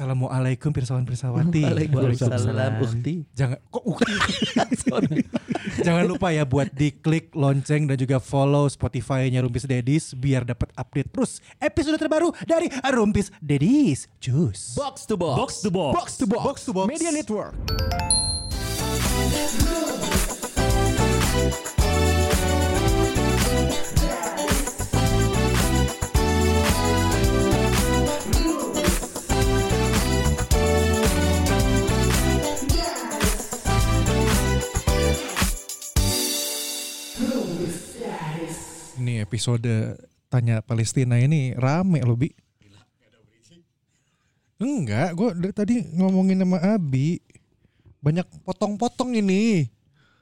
Assalamualaikum pirsawan pirsawati. Waalaikumsalam Ukti. Jangan kok ukti. Jangan lupa ya buat diklik lonceng dan juga follow Spotify-nya Rumpis Dedis biar dapat update terus episode terbaru dari Rumpis Dedis. Cus. Box to box. Box to box. Box to box. Box to box. Media Network. Ini episode tanya Palestina ini rame loh Bi. Enggak, gue dari tadi ngomongin sama Abi. Banyak potong-potong ini.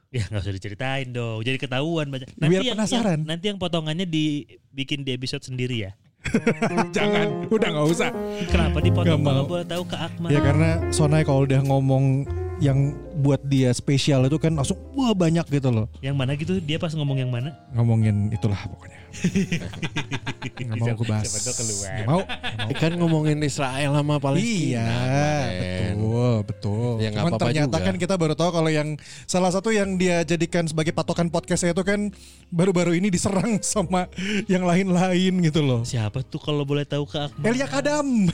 Ya nggak usah diceritain dong. Jadi ketahuan banyak. Biar yang, penasaran. yang- nanti yang potongannya dibikin di episode sendiri ya. Jangan, udah nggak usah. Kenapa dipotong mau. kalau boleh tahu ke Akmal? Ya karena Sonai kalau udah ngomong yang buat dia spesial itu kan langsung wah banyak gitu loh. Yang mana gitu? Dia pas ngomong yang mana? Ngomongin itulah pokoknya. Nggak mau gue bahas. Siapa tahu keluar. Nggak mau. Kan ngomongin Israel sama Palestina. Iya, betul, betul. Ya, nggak Cuman apa-apa ternyata juga. kan kita baru tahu kalau yang salah satu yang dia jadikan sebagai patokan podcastnya itu kan baru-baru ini diserang sama yang lain-lain gitu loh. Siapa tuh kalau boleh tahu ke Akmal? Elia Kadam.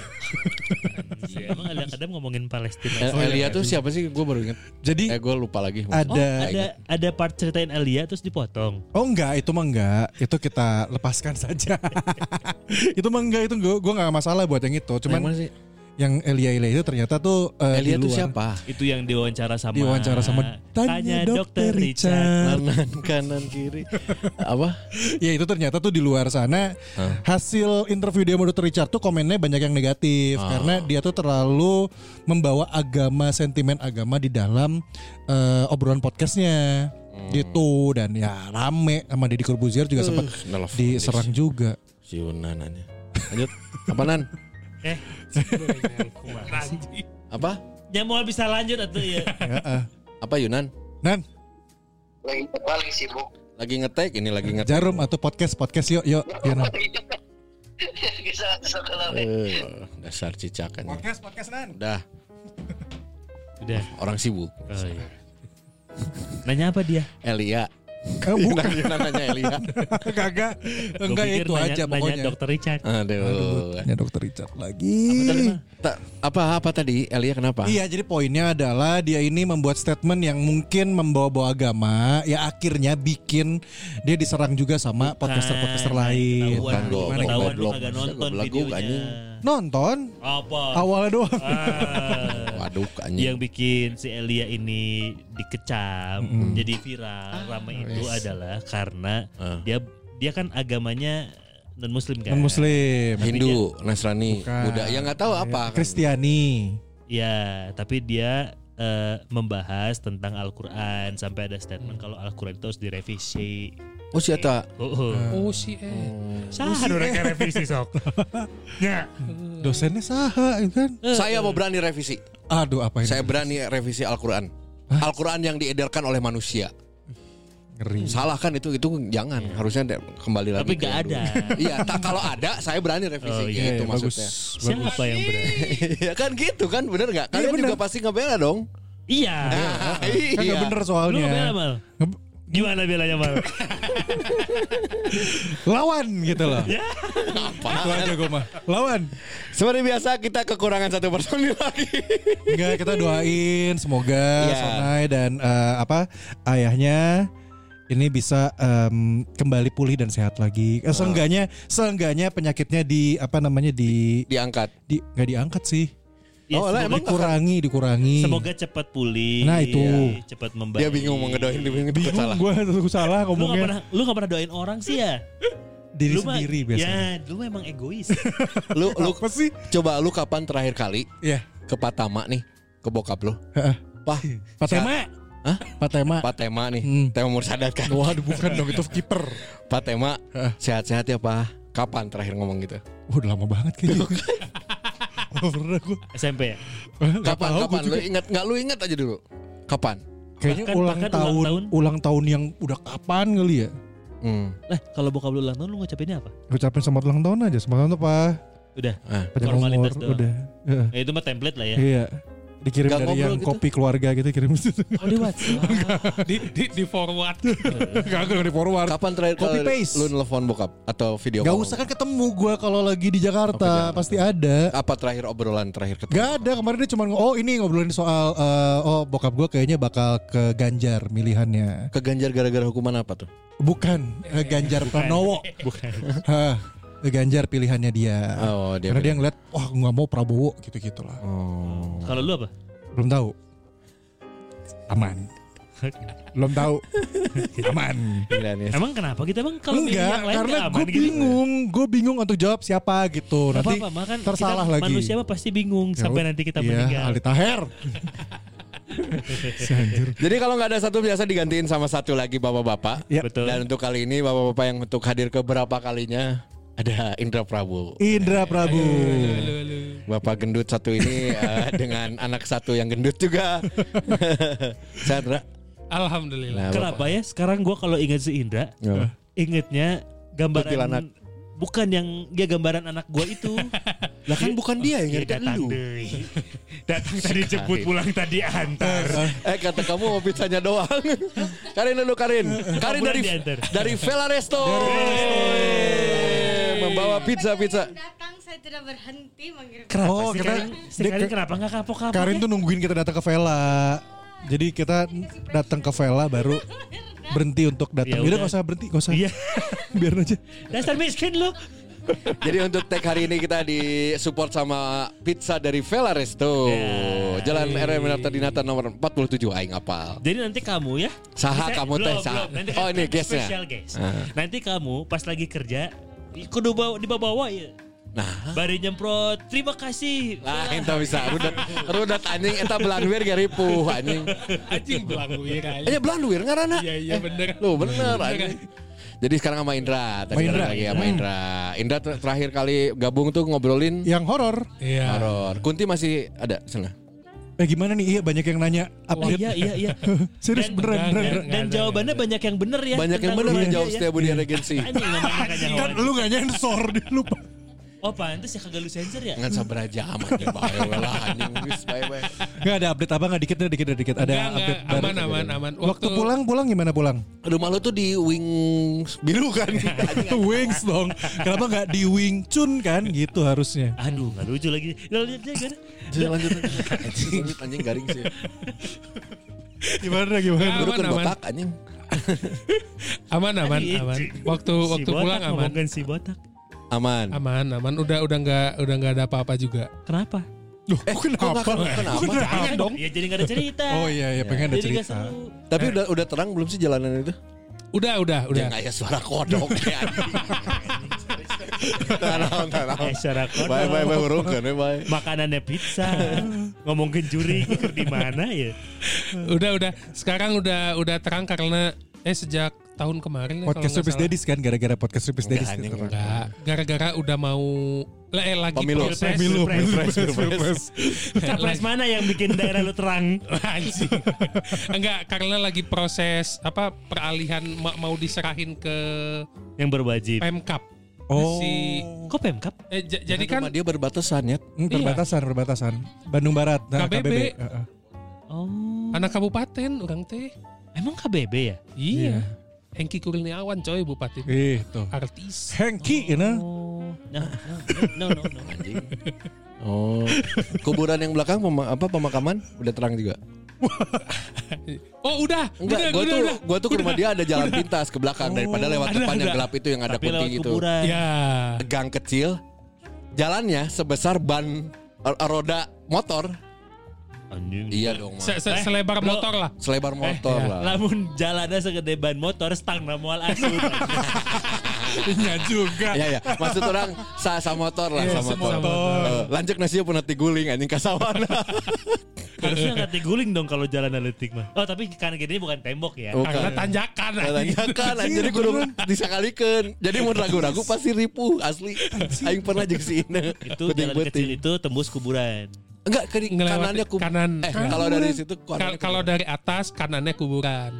Iya, emang ada kadang ngomongin Palestina. El- Elia tuh siapa sih? Gue baru inget. Jadi Eh gue lupa lagi. Oh, ada ada ada part ceritain Elia terus dipotong. Oh enggak, itu mah enggak. Itu kita lepaskan saja. itu mah enggak, itu gue gue nggak masalah buat yang itu. Yang Cuman mana sih? Yang Elia Elia itu ternyata tuh eh, Elia luar. siapa? Itu yang diwawancara sama Diwawancara sama Tanya Dokter Richard. Kanan kanan kiri. Apa? Ya itu ternyata tuh di luar sana hasil interview dia sama Dr. Richard tuh komennya banyak yang negatif karena dia tuh terlalu membawa agama sentimen agama di dalam eh, obrolan podcastnya gitu dan ya rame sama Deddy Corbuzier juga sempat nelfon diserang juga. Si Yunan aja. Lanjut. Apa Nan? Eh, Apa? ya mau bisa lanjut atau ya? Ya. Apa Yunan? Nan, lagi paling sibuk Lagi ngetek ini lagi ngetek. jarum atau podcast podcast yuk yuk yuk Nan. bisa sekolah Eh, dasar cicakan. Podcast podcast Nan. Udah Udah. orang sibuk. Oh, iya. Nanya apa dia? Elia. Eh, bukan Yunan, Yunan nanya Elia. kagak enggak itu nanya, aja nanya pokoknya. Dokter Richard. Aduh. Ya dokter Richard lagi. Ta- apa apa tadi Elia kenapa? Iya, jadi poinnya adalah dia ini membuat statement yang mungkin membawa-bawa agama, ya akhirnya bikin dia diserang juga sama podcaster-podcaster lain. Ketahuan, Bukan gua, Gimana? gua ketahuan lu goblok. Nonton Apa? awalnya doang. Ah. Waduh anjing. yang bikin si Elia ini dikecam jadi viral ramai itu adalah karena Ah. dia dia kan agamanya non muslim kan Non muslim. Hindu, Nasrani, Bukan. Buddha. Ya nggak tahu apa. kan. Kristiani. ya tapi dia eh, membahas tentang Al-Quran sampai ada statement kalau Al-Quran itu harus direvisi Oh si Eta. oh, oh. Oh si eh. Sah orang kayak revisi sok ya Dosennya saha itu kan. Saya mau berani revisi. Aduh apa ini? Saya berani revisi Al-Quran. Al-Quran yang diedarkan oleh manusia. Ngeri. Salah kan itu itu jangan. Harusnya de- kembali lagi. tapi gak ada Iya, tak kalau ada saya berani revisi Oh, gitu iya, iya, bagus. maksudnya. siapa yang berani ya kan gitu kan bener nggak? Kalian bener. juga pasti ngebela dong. iya Kagak iya. bener lu soalnya. ngebela mal Nge- gimana belanya mal Lawan gitu loh. ya Itu aja gue mah. Lawan. Seperti biasa kita kekurangan satu personil lagi. Enggak kita doain semoga Iya. Sonai dan eh, apa ayahnya ini bisa em, kembali pulih dan sehat lagi. Eh, seenggaknya seenggaknya penyakitnya di apa namanya di Diangkat. di nggak diangkat sih. Ya, Oh, lah, emang Dikurangi, dikurangi. Semoga cepat pulih. Nah, itu. cepat membaik. Dia bingung mau ngedoain dia bingung, bingung salah. gue salah Lu gak ngomongnya pernah lu gak pernah doain orang sih ya? diri lu mah- sendiri biasanya. Ya, lu emang egois. Lu lu Apa sih? coba lu kapan terakhir kali Iya. ke Patama nih ke bokap lu? Heeh. Wah, Patema. Hah? Patema. Patema nih. Hmm. Tema Mursadat kan. Waduh bukan dong itu kiper. Patema sehat-sehat ya, Pak. Kapan terakhir ngomong gitu? Wah, udah lama banget kayaknya. Gak pernah gue. SMP ya? Kapan kapan lu ingat nggak lu ingat aja dulu. Kapan? Kayaknya Bahkan- ulang bahkan tahun, ulang ulang tahun. tahun yang udah kapan kali ya? Hmm. Lah, kalau bokap lu ulang tahun lu ngucapinnya apa? Ucapin selamat ulang tahun aja, selamat ulang tahun apa? Udah. Ah. Panjang umur Formalitas doang. udah. Heeh. Ya, itu mah template lah ya. Iya. Dikirim Nggak dari yang gitu? kopi keluarga gitu kirim Oh di WhatsApp. di, di, di forward. Enggak enggak di forward. Kapan terakhir Copy paste. lu nelfon bokap atau video Gak usah kan ketemu gua kalau lagi di Jakarta Oh, pasti ada. Apa terakhir obrolan terakhir ketemu? Gak ada kemarin dia cuma oh ini ngobrolin soal eh, oh bokap gua kayaknya bakal ke Ganjar milihannya. Ke Ganjar gara-gara hukuman apa tuh? Bukan eh, Ganjar Pranowo. Bukan. Ganjar pilihannya dia. Oh, dia. Karena dia bilang. ngeliat wah nggak mau Prabowo gitu gitulah. Oh. Kalau lu apa? Belum tahu. Aman. Belum tahu. Aman. Emang kenapa kita emang kalau Enggak, yang lain karena gue gitu? bingung, gue bingung untuk jawab siapa gitu. Gak Nanti apa-apa, makan tersalah kita lagi. Manusia mah pasti bingung Ya sampai nanti kita Iya, meninggal. Aldi Taher. Jadi kalau nggak ada satu biasa digantiin sama satu lagi bapak-bapak. Ya. Betul. Dan untuk kali ini bapak-bapak yang untuk hadir ke berapa kalinya ada Indra Prabowo. Indra Prabu. Bapak gendut satu ini eh, dengan anak satu yang gendut juga. Sehat, Indra? Alhamdulillah. Nah, Kenapa ya? Sekarang gua kalau ingat si Indra, Ya. ingetnya gambaran Kuntilanak. bukan yang dia gambaran anak gua itu. Lah kan bukan dia yang Dia ngerti datang lu. Datang tadi jemput pulang tadi antar. Eh kata kamu mau pizzanya doang. Karin dulu Karin. Karin Bulan dari diantar. dari Vela Resto. Membawa pizza-pizza. datang saya tidak berhenti mengirim Kenapa Oh, sih kita- Karin? Si kenapa nggak kapok-kapok? Karin ya? tuh nungguin kita datang ke Vela. Jadi kita datang ke Vela baru berhenti untuk datang. Ya Udah nggak usah berhenti, nggak usah. Iya. Biarin aja. Dasar miskin lu. Jadi untuk tag hari ini kita disupport sama pizza dari Vela Resto. Ya. Jalan RM Minarta Dinata nomor 47 aing apal. Jadi nanti kamu ya Saha kamu teh saha. Oh ini guestnya. Special guest. Ah. Nanti kamu pas lagi kerja kudu bawa dibawa ya. Nah, Bari nyemprot. Terima kasih. lah itu bisa rudat rudat anjing eta belanwir ge ripuh anjing. Anjing belang wir aja. Eh belanwir ngaranna. Iya iya bener. Lu bener anjing. Jadi sekarang sama Indra, tadi Sama Indra. lagi sama Indra. Indra ter- terakhir kali gabung tuh ngobrolin Yang horor. Iya. horor. Kunti masih ada sana. Eh gimana nih? Iya banyak yang nanya. Oh, Update. iya iya iya. Serius Dan- beneran beneran. Dan, dan jawabannya banyak yang bener ya. Banyak yang bener rumahnya jawab ya. setiap Budi Regensi. Kan lu nggak nyensor dia lupa. Oh pantes ya kagak lu sensor ya? Ngan sabaraja amat ya bae we lah anjing geus bae bae. Nggak ada update apa nggak dikit dikit dikit dikit ada update baru. Aman aman aman. Waktu pulang pulang gimana pulang? Rumah lu tuh di wing biru kan? Wings dong. Kenapa nggak di Wing Chun kan? Gitu harusnya. Aduh nggak lucu lagi. Aja kan? Lanjut lanjut. Anjing anjing garing sih. Gimana gimana? Aman, Baru kan aman. botak anjing. Aman aman aman. Waktu Si waktu botak pulang aman. ngomongin si botak. Aman. Aman aman. Udah udah nggak udah nggak ada apa-apa juga. Kenapa? Loh, Eh, kok kenapa? nggak- kenapa? Kenapa dong? Ya jadi gak ada cerita. Oh iya iya pengen ada Jadi nggak cerita. Tapi udah udah terang belum sih jalanan itu? Udah udah Udah udah. kayak suara kodok ya Tenang, tenang. Eh Bye bye bye urung kan bye. Makanannya pizza. Ngomongin juri ke di mana ya? Udah udah. Sekarang udah udah terang karena eh sejak tahun kemarin ya, Podcast salah. Dedis kan gara-gara podcast Rupis Dedis. Enggak, gitu. anjing. Enggak, gara-gara udah mau eh, lagi Pemilu. Pemilu, Pilpres, pilpres, pilpres. Capres mana yang bikin daerah lu terang? Anjing. Enggak, karena lagi proses apa peralihan ma- mau diserahin ke Yang berwajib. Pemkap. Oh. Si Kok Pemkap? eh, j- jadi kan dia berbatasan ya. Hmm, perbatasan, perbatasan. Bandung Barat, nah, KBB. Heeh. Oh. anak kabupaten orang teh. Emang KBB ya? Iya. Hengki Kurniawan coy bupati. Ih, tuh. Artis. Hengki? Oh. No, no, no, no, no. Anjing. Oh. Kuburan yang belakang pema- apa pemakaman udah terang juga. Oh udah, Enggak, udah, gua udah, tuh udah. gua tuh ke rumah dia ada jalan pintas ke belakang daripada lewat ada, depan yang ada. gelap itu yang ada Tapi gitu. kuburan. Ya. Gang kecil. Jalannya sebesar ban r- roda motor. Anjing. Iya dong, Se- Mas. se- Eh, selebar bro. motor lah. Selebar motor iya. lah. Lamun jalannya segede ban motor stang na moal asup. Iya juga. Iya ya, maksud orang sa, sa motor lah, Iya, sa motor. motor. Eh, lanjut nasi pernah tiguling anjing kasawana. Harusnya nggak diguling dong kalau jalan letik mah. Oh tapi kanan kiri bukan tembok ya. Bukan. Karena tanjakan. anjing jadi kudu disakalikeun. Jadi mau ragu-ragu pasti ripuh asli. Aing pernah jeung si Ine. Itu jalan kecil itu tembus kuburan. Enggak ke Ngelewat kanannya ku kanan. Eh kalau dari situ Kalau dari atas kanannya kuburan.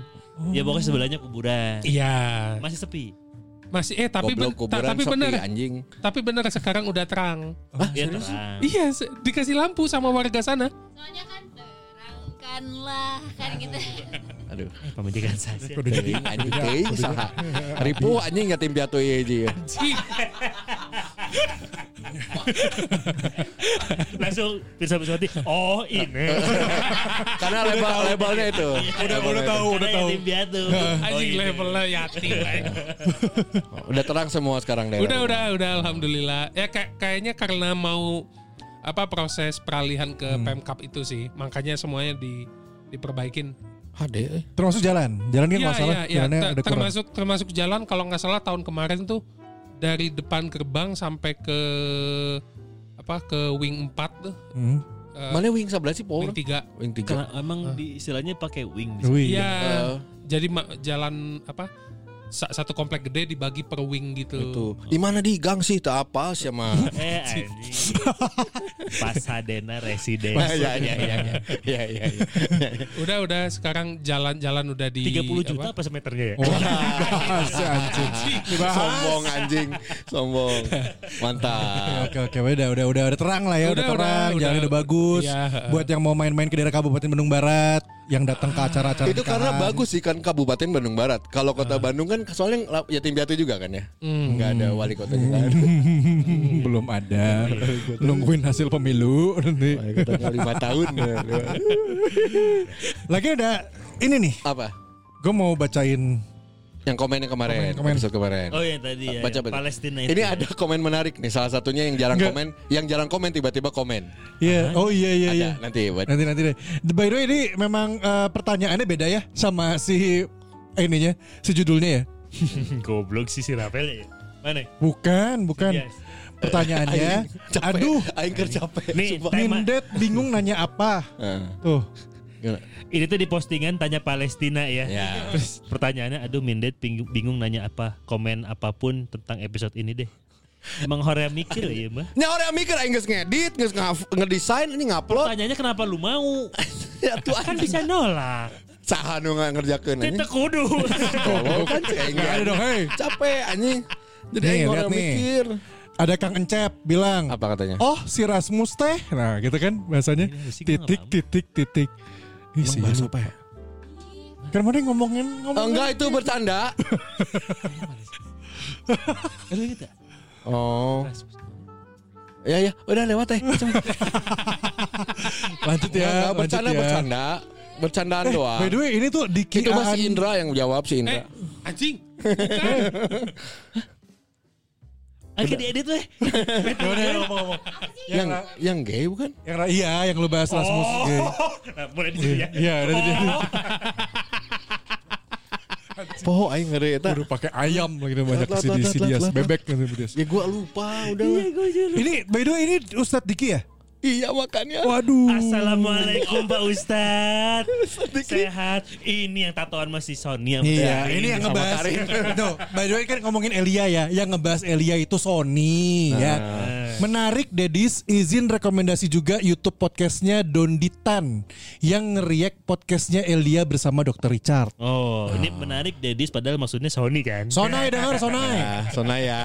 Ya pokoknya sebelahnya kuburan. Iya. Masih sepi. Masih eh tapi ben- ta- tapi benar. anjing. Tapi benar sekarang udah terang. Iya terang. Iya, dikasih lampu sama warga sana. Soalnya kan terangkanlah kan gitu. Aduh. Pemedikan saja. Teuing anjing teuing saha. Ripuh anjing nggak piatu ieu ji. Langsung bisa bisa mati. Oh ini. Karena level levelnya itu. Udah udah tahu, udah tahu. Tim piatu. anjing levelnya yatim. Udah terang semua sekarang daerah. Udah udah udah alhamdulillah. Ya kayak kayaknya karena mau apa proses peralihan ke Pemkap itu sih. Makanya semuanya di diperbaikin. Hade. Termasuk jalan. Jalan kan Iya, masalah. iya. Jalannya Ter- ada kurang. termasuk termasuk jalan kalau nggak salah tahun kemarin tuh dari depan gerbang sampai ke apa ke wing 4 tuh. Hmm. eh, Mana wing sebelah sih Paul? wing 3. Wing Karena tiga. emang di istilahnya pakai wing. Iya. Eh. Jadi ma- jalan apa? Sa- satu komplek gede dibagi per wing gitu. Itu. Di mana di gang sih? Tak apa sih mah. Eh. Pasadena residen. Ya ya ya ya. Ya ya. ya. Udah udah sekarang jalan-jalan udah di 30 juta apa? apa semeternya ya? Dibahas anjing. Sombong anjing. Sombong. Mantap. Oke oke udah udah udah udah terang lah ya udah, Udah, terang udah, jalan udah. udah bagus Iya, heeh. buat yang mau main-main ke daerah Kabupaten Bandung Barat yang datang ke acara-acara Itu karena bagus sih kan Kabupaten Bandung Barat. Kalau kota Bandung kan soalnya yatim piatu juga kan ya. Enggak ada wali kotanya kan. belum ada nungguin hasil pemilu nanti lima tahun. lagi ada ini nih Apa? gue mau bacain Yang komen yang kemarin, Komen, komen. episode kemarin. Oh yang tadi ya. Baca, baca. Palestina itu. Ini ada komen menarik nih. Salah satunya yang jarang Enggak. komen, yang jarang komen tiba-tiba komen. Iya, oh iya iya Ada iya. nanti buat Nanti nanti deh. By the way ini memang eh, pertanyaannya beda ya sama si ininya, si judulnya ya. Goblok sih si Rafael ya. Mana? Bukan, bukan. Yes. Pertanyaannya, Capek. aduh, Aing capek. Nih, Mindet bingung nanya apa. Nah, Tuh? Ini tuh di postingan tanya Palestina ya. Ya. Terus pertanyaannya, aduh Mindet bingung, bingung nanya apa, komen apa pun tentang episode ini deh. Emang Horea mikir ya mah. Nya orang mikir aing geus ngedit, geus ngedesain ini ngupload. Pertanyaannya kenapa lu mau? Ya tuh Kan bisa nolak. saha nu ngerjakeun anjing. Kita kudu. Tolong kan cek aing ada dong, hei. Capek anjing. Jadi aing nih. mikir. ada Kang Encep bilang, Apa katanya? "Oh, si Rasmus teh." Nah, gitu kan bahasanya. Musik Titik titik titik. Ih, sih, apa ya? Kan mana yang ngomongin ngomongin. Oh, enggak itu bercanda. Oh. Ya ya, udah lewat teh. Lanjut Ya, ya, enggak lanjut bercanda ya. bercanda. Bercandaan doang. By the way, ini tuh Diki Itu masih Indra yang jawab si Eh, Indra. anjing. Akhirnya diedit weh. Ya udah, ngomong-ngomong. yang yang gay bukan? Yang iya, yang lu bahas Rasmus. Oh. Gay. Nah, boleh di sini ya. Iya, udah dia. Poho aing ngeri eta. Udah pakai ayam lagi banyak Lat, lat, si lat, lat, Sidias, lat, lat. bebek gitu Sidias. Ya gua lupa udah. lah. Ini by the way ini Ustadz Diki ya? Iya makanya. Waduh. Assalamualaikum Pak Ustad Sehat Ini yang tatoan masih Sony yang Iya, ini yang ngebahas. Tuh, by the way kan ngomongin Elia ya, yang ngebahas Elia itu Sony ya. Menarik Dedis izin rekomendasi juga YouTube podcastnya Donditan yang ngeriak podcastnya Elia bersama Dr. Richard. Oh ini menarik Dedis padahal maksudnya Sony kan Sonai denger Sonai. Nah, sona ya.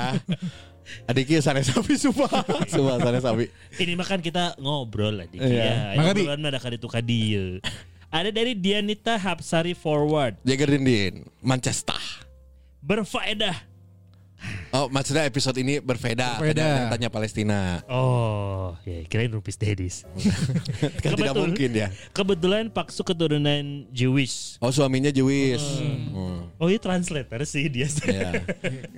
Adiknya sana sapi sumpah. Sumpah sana sapi. Ini makan kita ngobrol lah Dik Iya. ya. Ngobrolan mah ada kaditu kadieu. Ada dari Dianita Hapsari Forward Jager Dindin, Manchester. Berfaedah Oh, maksudnya episode ini berbeda. Berbeda. Tanya, tanya Palestina. Oh ya kirain Rupis Dedis Kan tidak mungkin ya. Kebetulan Paksu keturunan Jewish Oh, suaminya Jewish. Hmm. Oh iya translator sih dia Ya.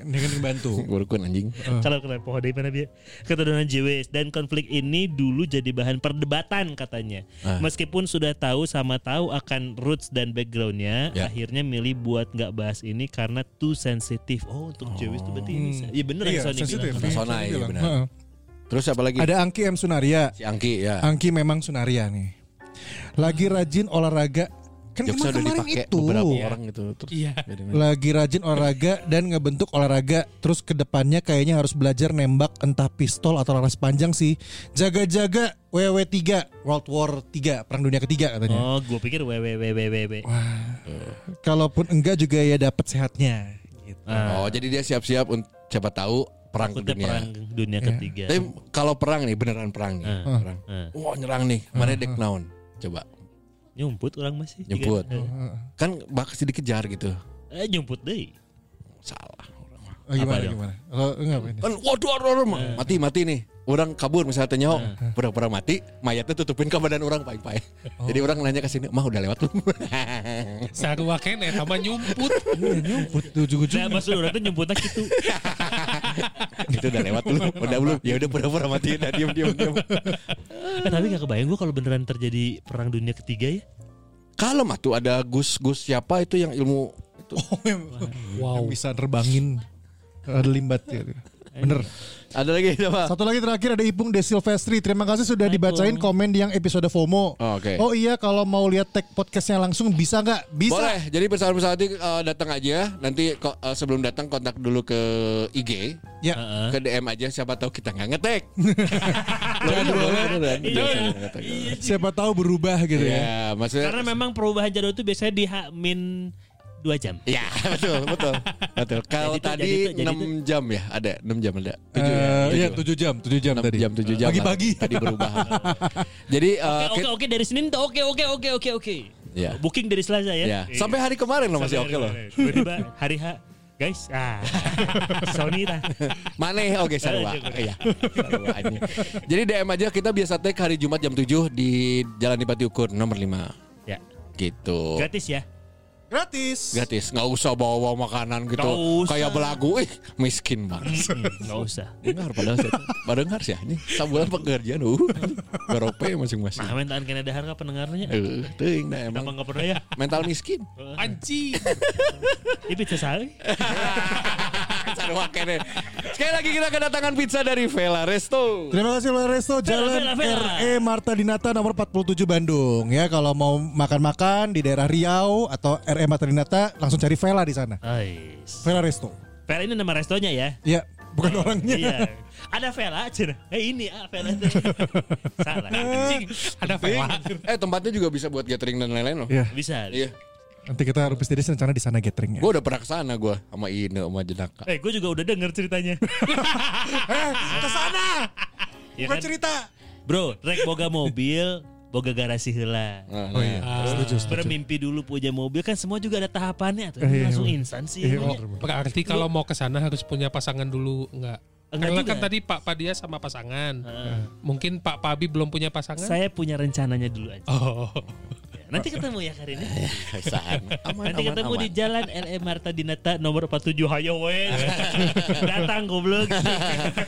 Dia kan bantu. Gurukun anjing. Kalau kena pohon dari mana dia keturunan Jewish dan konflik ini dulu jadi bahan perdebatan katanya. Ah. Meskipun sudah tahu sama tahu akan roots dan backgroundnya, Ya. akhirnya milih buat nggak bahas ini karena too sensitif. Oh untuk Jewish itu berarti ini. Iya bener yang Iya, Sony sensitif. bilang. Bilang. benar. Terus apa lagi? Ada Angki M Sunaria. si Angki ya. Angki memang Sunaria nih. Lagi rajin olahraga. Kan udah kemarin dipakai itu. beberapa orang gitu. Terus Iya. Lagi rajin olahraga dan ngebentuk olahraga. Terus ke depannya kayaknya harus belajar nembak entah pistol atau laras panjang sih. Jaga-jaga WW3 World War 3 Perang Dunia Ketiga katanya. Oh, gue pikir www. Kalaupun enggak juga ya dapat sehatnya. Ah. Oh, jadi dia siap-siap untuk siapa tahu perang Takutnya dunia. perang dunia ketiga. Tapi kalau perang nih beneran perang nih. Ah. Perang. Ah. Wah, nyerang nih. Mana dek naon? Coba. Nyumput orang masih. Nyumput. Eh, Kan bakal dikejar gitu. Eh, nyumput deh. Salah. Oh, gimana Apa gimana? Kalau enggak apa ini? Kan waduh waduh, waduh, mati mati nih. Orang kabur misalnya tanya oh, pura-pura mati, mayatnya tutupin ke badan orang pai-pai. Jadi orang nanya ke sini, "Mah udah lewat belum?" Sarua kene sama nyumput. Iya nyumput ujung-ujung. Nah, maksud orang tuh nyumputnya gitu. Itu udah lewat belum? Udah belum? Ya udah pura-pura mati, udah diam diam diam. Eh, tapi gak kebayang gue kalau beneran terjadi perang dunia ketiga ya. Kalau mah tuh ada Gus-Gus siapa itu yang ilmu itu. Wow. Bisa nerbangin ada limbat ya. Bener. Ada lagi apa? Satu lagi terakhir ada Ipung De Silvestri. Terima kasih sudah dibacain komen yang episode FOMO. Oh, oke. Oh iya kalau mau lihat tag podcastnya langsung bisa nggak? Bisa. Boleh. Jadi pesawat-pesawat ini eh, datang aja. Nanti eh, sebelum datang kontak dulu ke IG, Ya. Heeh. ke DM aja. Siapa tahu kita nggak ngetek. Iya. Siapa tahu berubah gitu ya. Ya, maksudnya. Karena memang perubahan jadwal itu biasanya di H-min 2 jam. Ya betul betul betul. Kalau tadi 6 jam ya ada 6 jam ada. Eh, Iya 7 jam, 7 jam 6 tadi. jam 7 jam. Pagi-pagi. Tadi berubah. Jadi eh, Oke oke oke dari Senin tuh oke oke oke oke oke. Ya. Booking dari Selasa ya. ya. Sampai hari kemarin loh masih oke loh. Tiba-tiba hari H guys ah Sony lah. Maneh oke sarua. Iya. Jadi DM aja kita biasa tag hari Jumat jam 7 di Jalan Dipati Ukur nomor 5. Ya. Gitu. Gratis ya. Gratis. Gratis, nggak usah bawa makanan gitu. Nggak. Kayak belagu, eh miskin banget. Enggak usah. Dengar padahal saya pada dengar sih ini sabulan pekerjaan uh. Garope masing-masing. Nah, mentaan kena dahar ka pendengarnya. Eh, teuing dah Kenapa emang enggak pernah ya? mental miskin. Anjing. Ini pizza sehari. Sarua kene. Sekali lagi kita kedatangan pizza dari Vela Resto. Terima kasih Vela Resto Jalan Vela, Vela. RE Marta Dinata nomor 47 Bandung ya kalau mau makan-makan di daerah Riau atau RE Marta Dinata langsung cari Vela di sana. Ais. Vela Resto. Vela ini nama restonya ya. Ya, bukan orangnya. Iya. Ada Vela aja. Eh ini ah Vela itu. Salah. Ada Vela. Eh tempatnya juga bisa buat gathering dan lain-lain loh. Iya, Bisa. Iya. Nanti kita harus jadi rencana di sana gatheringnya. Gue udah pernah ke sana gue sama Ine sama Jenaka. Eh, gue juga udah denger ceritanya. Ke sana. Ya kan? cerita. Bro, rek boga mobil, boga garasi heula. Oh iya, setuju, setuju. Bermimpi dulu punya mobil kan semua juga ada tahapannya tuh. Iya, Langsung iya. instan sih. Iya. Berarti kalau mau ke sana harus punya pasangan dulu enggak? Enggak Karena kan tadi Pak Padia sama pasangan. Heeh. Mungkin Pak Pabi belum punya pasangan. Saya punya rencananya dulu aja. Oh. Ya, Nanti ketemu ya hari ini. Sana. Aman, Nanti aman, ketemu aman. di Jalan LE Marta Dinata nomor 47 Hayo we. Datang goblok.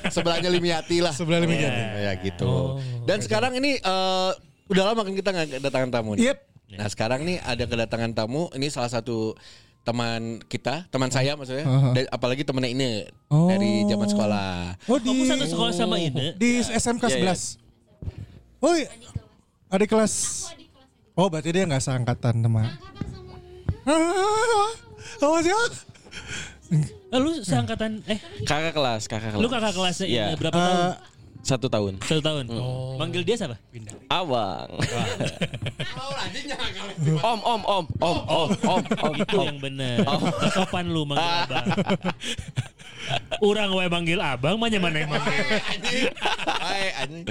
Sebelahnya Limiati lah. Sebelah Iya. jadi. Ya gitu. Oh, Dan sekarang ini eh, udah lama kan kita nggak kedatangan tamu nih. Yep. Nah sekarang nih ada kedatangan tamu. Ini salah satu teman kita, teman saya maksudnya. Aha. Dan apalagi temennya ini Oh. dari zaman sekolah. Oh di Kamu satu sekolah sama ini? di SMK Iya, iya. 11. Oh, iya. adik kelas. Oh, berarti dia nggak seangkatan sama. Oh, dia? Eh, lu seangkatan eh Kakak kelas, kakak kelas. lu kakak kelasnya Iya. berapa tahun? Eh, Satu tahun. Satu tahun. Manggil dia siapa? Abang. om, om, om, om, om, om, om, Itu om. yang bener. Sopan lu manggil abang. Orang we manggil abang, mana mana yang manggil. Hai, anjing.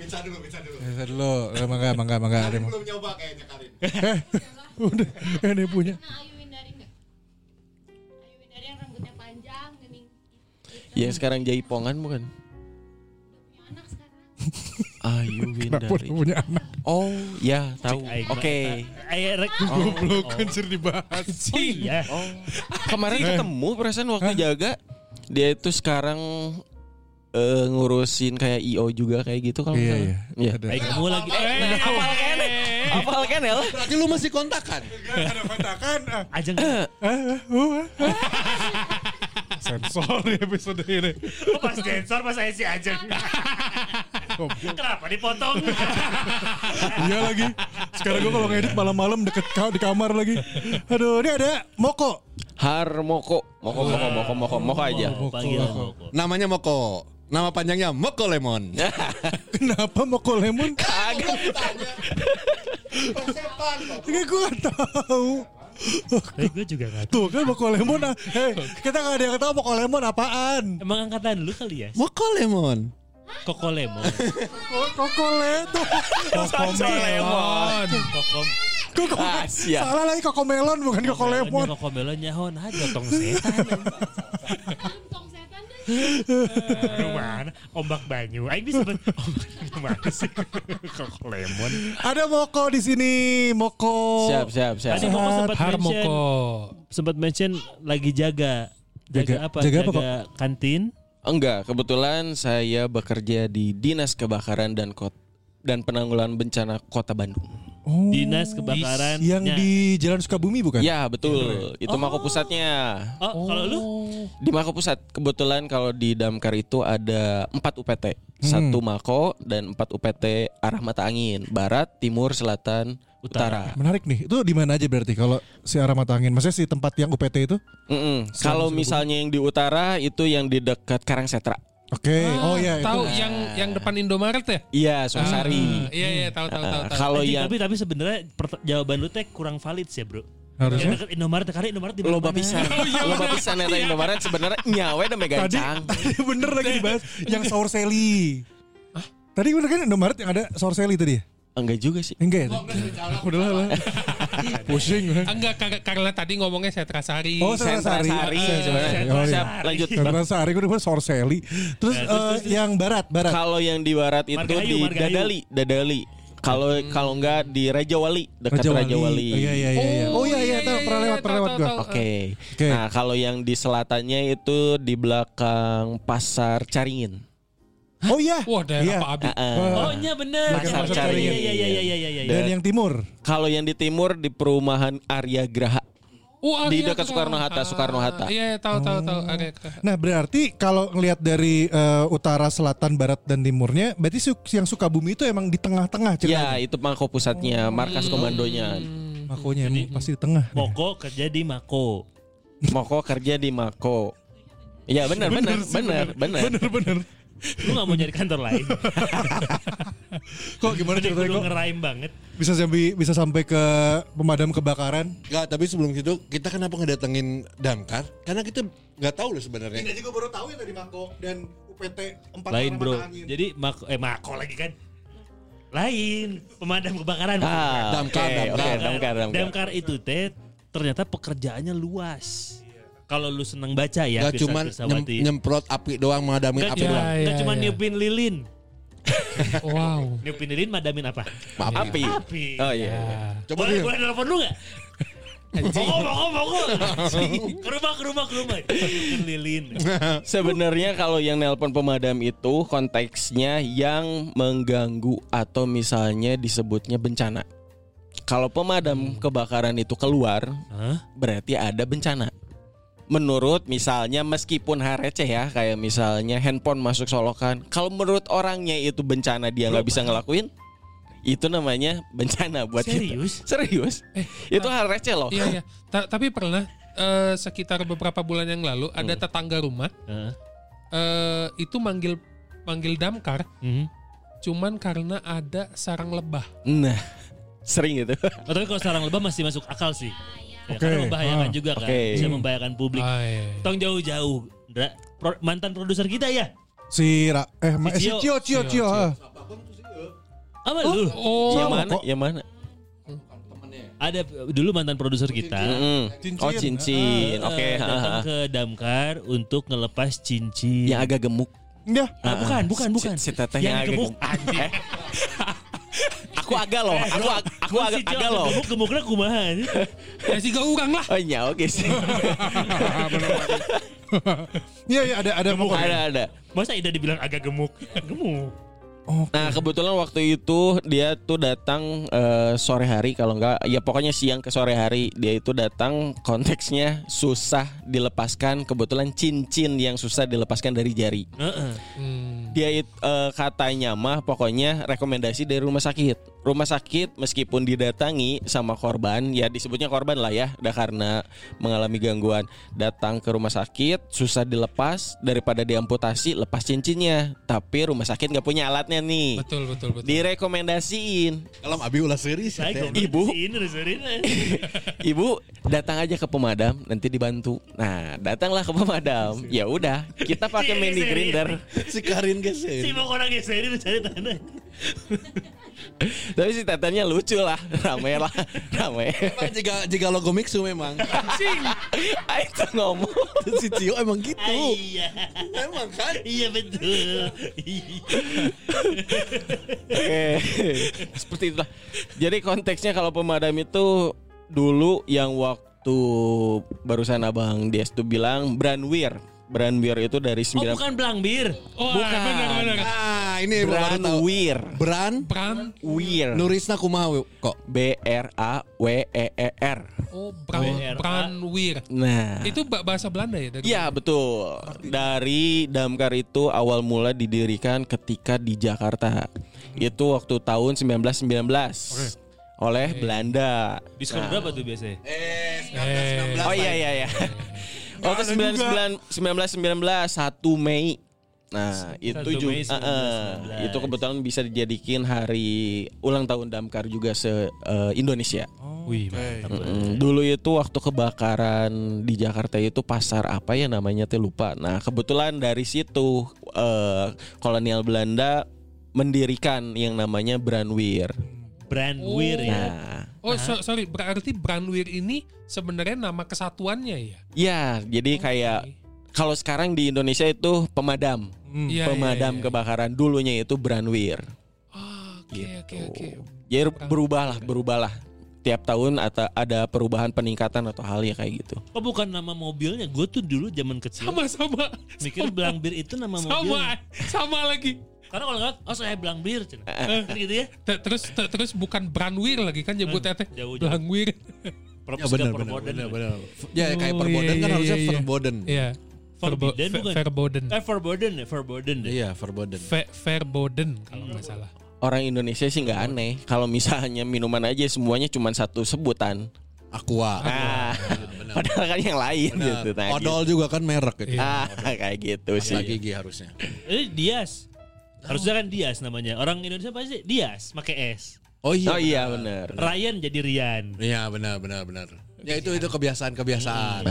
Bisa dulu, Eh, mangga, mangga, mangga. Ada yang mau- nyoba kayaknya Karin. Udah, ini punya. Yang rambutnya panjang, gening. Yang sekarang jaipongan bukan? Ayu Kenapa Windari. punya anak? Oh, ya tahu. Oke. rek. Goblok kan sering dibahas. Oh iya. Oh, kemarin ketemu perasaan waktu jaga dia itu sekarang eh, ngurusin kayak IO juga kayak gitu kalau Iya, iya. Iya. Ada. Ayo kamu lagi. Eh, Apal kan? Apal kan ya? Berarti lu masih kontakan? Ada kontakan. Ajeng. Sensor di episode ini. Oh, pas sensor pas saya si Ajeng. Kenapa dipotong? Iya lagi. Sekarang gue kalau ngedit malam-malam deket ka- di kamar lagi. Aduh, ini ada Moko. Harmoko. Moko, moko, moko, moko, moko aja. Panggil Moko. Namanya Moko. Nama panjangnya Moko Lemon. Kenapa Moko Lemon? Kagak. Ini gue tahu. Tapi gue juga gak tahu. Tuh kan Moko Lemon ah. Hei, kita gak ada yang tahu Moko Lemon apaan. Emang angkatan lu kali ya? Moko lemon. Koko Lemon. Koko Lemon. Koko Melon. Koko Koko Ah, siap. Salah lagi Koko Melon bukan Koko Lemon. Koko Melon nyahon aja tong setan. Rumah ombak banyu. Aing bisa ombak gimana sih? Koko Lemon. Ada Moko di sini. Moko. Siap, siap, siap. Tadi Moko sempat mention Harmoko. sempat mention lagi jaga. Jaga, Jaga- apa? jaga apa, kantin. Enggak, kebetulan saya bekerja di Dinas Kebakaran dan Kot dan Penanggulangan Bencana Kota Bandung. Oh, Dinas kebakaran Yang di Jalan Sukabumi bukan? Ya, betul. Itu mako pusatnya. Oh, kalau lu Di Mako Pusat kebetulan kalau di Damkar itu ada empat UPT, satu Mako dan empat UPT arah mata angin, barat, timur, selatan, utara. Menarik nih. Itu di mana aja berarti kalau si arah mata angin? Maksudnya si tempat yang UPT itu? Mm-mm. Kalau misalnya yang di utara itu yang di dekat Karangsetra. Oke. oh iya itu. Tahu yang yang depan Indomaret ya? Iya, Sukasari. Iya iya tahu tahu tahu. Ah, tahu. Kalau Anjing, yang tapi tapi sebenarnya jawaban lu teh kurang valid sih, Bro. Harusnya. Yang deket Indomaret karena Indomaret di loba pisan, loba pisan eta Indomaret sebenarnya nyawe da Tadi, gancang. tadi bener lagi dibahas yang saur seli. Tadi bener kan Indomaret yang ada saur seli tadi ya? Enggak juga sih. Enggak ya? Udah lah. Pusing. Enggak kar- karena tadi ngomongnya Setrasari. Oh, Sentrasari. Sentrasari Sentrasari. sebenarnya. Oh, iya. Lanjut. Sentrasari gue udah saur seli. Terus, eh, yang barat, barat. Kalau yang di barat itu di. Dadali, Dadali. Kalau kalau enggak di Raja Wali, dekat Raja Wali. Oh, iya iya iya. iya. Oh iya iya, tahu pernah lewat, pernah lewat gua. Oke. Oke. Nah, kalau yang di selatannya itu di belakang Pasar Caringin. Oh iya. Wah, daerah Iya. Pak Abi. Heeh. Oh, iya bener. Iya. Iya iya iya iya iya iya. Dan yang timur. Kalau yang di timur di perumahan Arya Graha. Oh, Di Arya dekat Graha. Soekarno-Hatta, Soekarno-Hatta. Iya, tahu tahu tahu Arya Graha. Nah berarti kalau ngelihat dari eh, utara, selatan, barat, dan timurnya, berarti yang Sukabumi itu emang di tengah-tengah Ya, ceritanya. itu mangko pusatnya, markas komandonya. Makonya emang pasti di tengah. Moko kerja di Mako. Moko kerja di Mako. Iya benar benar benar benar. Bener-bener. Lu gak mau nyari kantor lain. Kok gimana ceritanya Lu kok ngeraim banget. bisa sampai bisa sampai ke pemadam kebakaran? Enggak, tapi sebelum itu kita kenapa ngedatengin damkar? Karena kita nggak tahu loh sebenarnya. Ini juga baru tahu ya tadi Mako dan UPT empat Lain orang bro. angin. Jadi Mako eh Mako lagi kan. Lain pemadam kebakaran. Ah, Damkar, oke, damkar. oke, damkar, damkar. Damkar itu teh ternyata pekerjaannya luas. Kalau lu seneng baca ya, Gak Pirsa cuman nyem- nyemprot api doang, madamin Nggak api cuma, doang. Iya, nggak iya, cuma iya. niupin lilin. Wow. Niupin lilin madamin apa? Api. Api. Oh iya. iya. Coba boleh, boleh telepon lu gak? Moko, moko, moko. Ke rumah, ke rumah, ke rumah. Lilin. Sebenarnya kalau yang nelpon pemadam itu konteksnya yang mengganggu atau misalnya disebutnya bencana. Kalau pemadam kebakaran itu keluar, Hah? berarti ada bencana. Menurut misalnya meskipun hal receh ya kayak misalnya handphone masuk solokan, kalau menurut orangnya itu bencana dia nggak bisa ngelakuin, itu namanya bencana buat Serius? kita. Serius? itu hal receh loh. Iya iya. Ta- tapi pernah eh, sekitar beberapa bulan yang lalu ada tetangga rumah Hah? eh, itu manggil manggil damkar Mhm. cuman karena ada sarang lebah. Nah, sering gitu. Oh, tapi kalau sarang lebah masih masuk akal sih. Ya, Oke. Karena membahayakan Ah. juga kan. Oke. Bisa membahayakan publik. Ah, iya, iya. Tong jauh-jauh. Pro- mantan produser kita ya? Si Ra, eh, eh, si Cio. Cio Cio Cio. ah. Apa lu? Oh, yang mana? Yang mana? Ada dulu mantan produser kita. Cincin. Oh cincin. eh, Oke. datang ke damkar untuk ngelepas cincin. Yang agak gemuk. Ya. Ah, bukan, bukan, Si- bukan. Si, teteh yang yang agak gemuk. gemuk. Eh? aku agak loh. Aku ag- aku Gua agak agak loh. Gemuk gemuknya kumaha. ya sih gak urang lah. Oh iya oke sih. Iya iya ada ada Mako. ada ada. Masa Ida dibilang agak gemuk? Gemuk. Nah kebetulan waktu itu dia tuh datang eh, sore hari kalau enggak ya pokoknya siang ke sore hari dia itu datang konteksnya susah dilepaskan kebetulan cincin yang susah dilepaskan dari jari. Heeh. Hmm. Dia it- eh, katanya mah pokoknya rekomendasi dari rumah sakit. Rumah sakit meskipun didatangi sama korban ya disebutnya korban lah ya dah karena mengalami gangguan datang ke rumah sakit susah dilepas daripada diamputasi lepas cincinnya tapi rumah sakit nggak punya alatnya nih Betul betul betul. direkomendasiin Kalau abi ulah serius ya. Saya teh. goblok Ibu. ibu datang aja ke pemadam nanti dibantu nah datanglah ke pemadam ya udah kita pakai mini grinder Si Karin Si geser. mau orang geserin cari tanah. tapi si tetenya lucu lah rame lah rame Emang jika jika logo mixu memang. Ayo tuh ngomong si Cio emang gitu. Ah, Iya. Emang kan? Iya betul. Oke, seperti itulah. Jadi konteksnya kalau pemadam itu dulu yang waktu barusan abang Dias tuh bilang Branwir. Branwir itu dari Oh sembilan bukan Blangbir. Oh, Bukan. benar benar. Ah, ini baru tahu. Branwir. Bran Bran. Wir. Nurisna kumaha kok. B R A W E E R. Oh, Bran BRA. Branwir. Nah, Itu ba- bahasa Belanda ya dari Iya betul. Dari Damkar itu awal mula didirikan ketika di Jakarta. Itu waktu tahun 1919 oleh Belanda. Diskon berapa tuh biasanya? Eh, Oh iya iya iya. Waktu 99 1919 1 Mei. Nah, itu 1 Mei juga eh, itu kebetulan bisa dijadikan hari ulang tahun Damkar juga se eh, Indonesia. Wih, mantap. Mm, Dulu itu waktu kebakaran di Jakarta itu pasar apa ya namanya teh lupa. Nah, kebetulan dari situ eh, kolonial Belanda mendirikan yang namanya Branwir. Brandwir ya. Nah, Oh, so- sorry, berarti Branwir ini sebenarnya nama kesatuannya ya? ya, jadi kayak kalau sekarang di Indonesia itu pemadam. Iya, pemadam iya, iya. kebakaran dulunya itu Branwir. Ah, Oke, oke, oke. Jadi berubah lah, berubah lah. Tiap tahun ada ada perubahan peningkatan atau hal ya kayak gitu. Oh bukan nama mobilnya. Gue tuh dulu zaman kecil Sama-sama. mikir Blangbir itu nama Sama, mobilnya. sama lagi. Karena kalau nggak, oh saya Blangbir. cina. Kan gitu ya. Te- Terus te- terus bukan Branwir lagi kan nyebutnya teh. jauh-jauh. Blangwir. Ya benar benar benar. Ya kayak Oh, perboden iya, kan iya, harusnya iya. verboden. Iya. Forbidden bukan? Verboden. Eh Forbidden ya, Forbidden deh. Iya, verboden. Verboden kalau nggak salah. Orang Indonesia sih nggak aneh kalau misalnya minuman aja semuanya cuma satu sebutan. Aqua. Ah, padahal kan yang lain Benar. gitu. Nah, Odol juga kan merek gitu. gitu. Ah, kayak gitu sih. Lagi gigi harusnya. Eh Dias. Harusnya kan Dias namanya. Orang Indonesia pasti Dias, pakai S. Oh iya. Oh iya benar. Ryan jadi Rian. Iya benar benar benar. Ya itu itu kebiasaan-kebiasaan.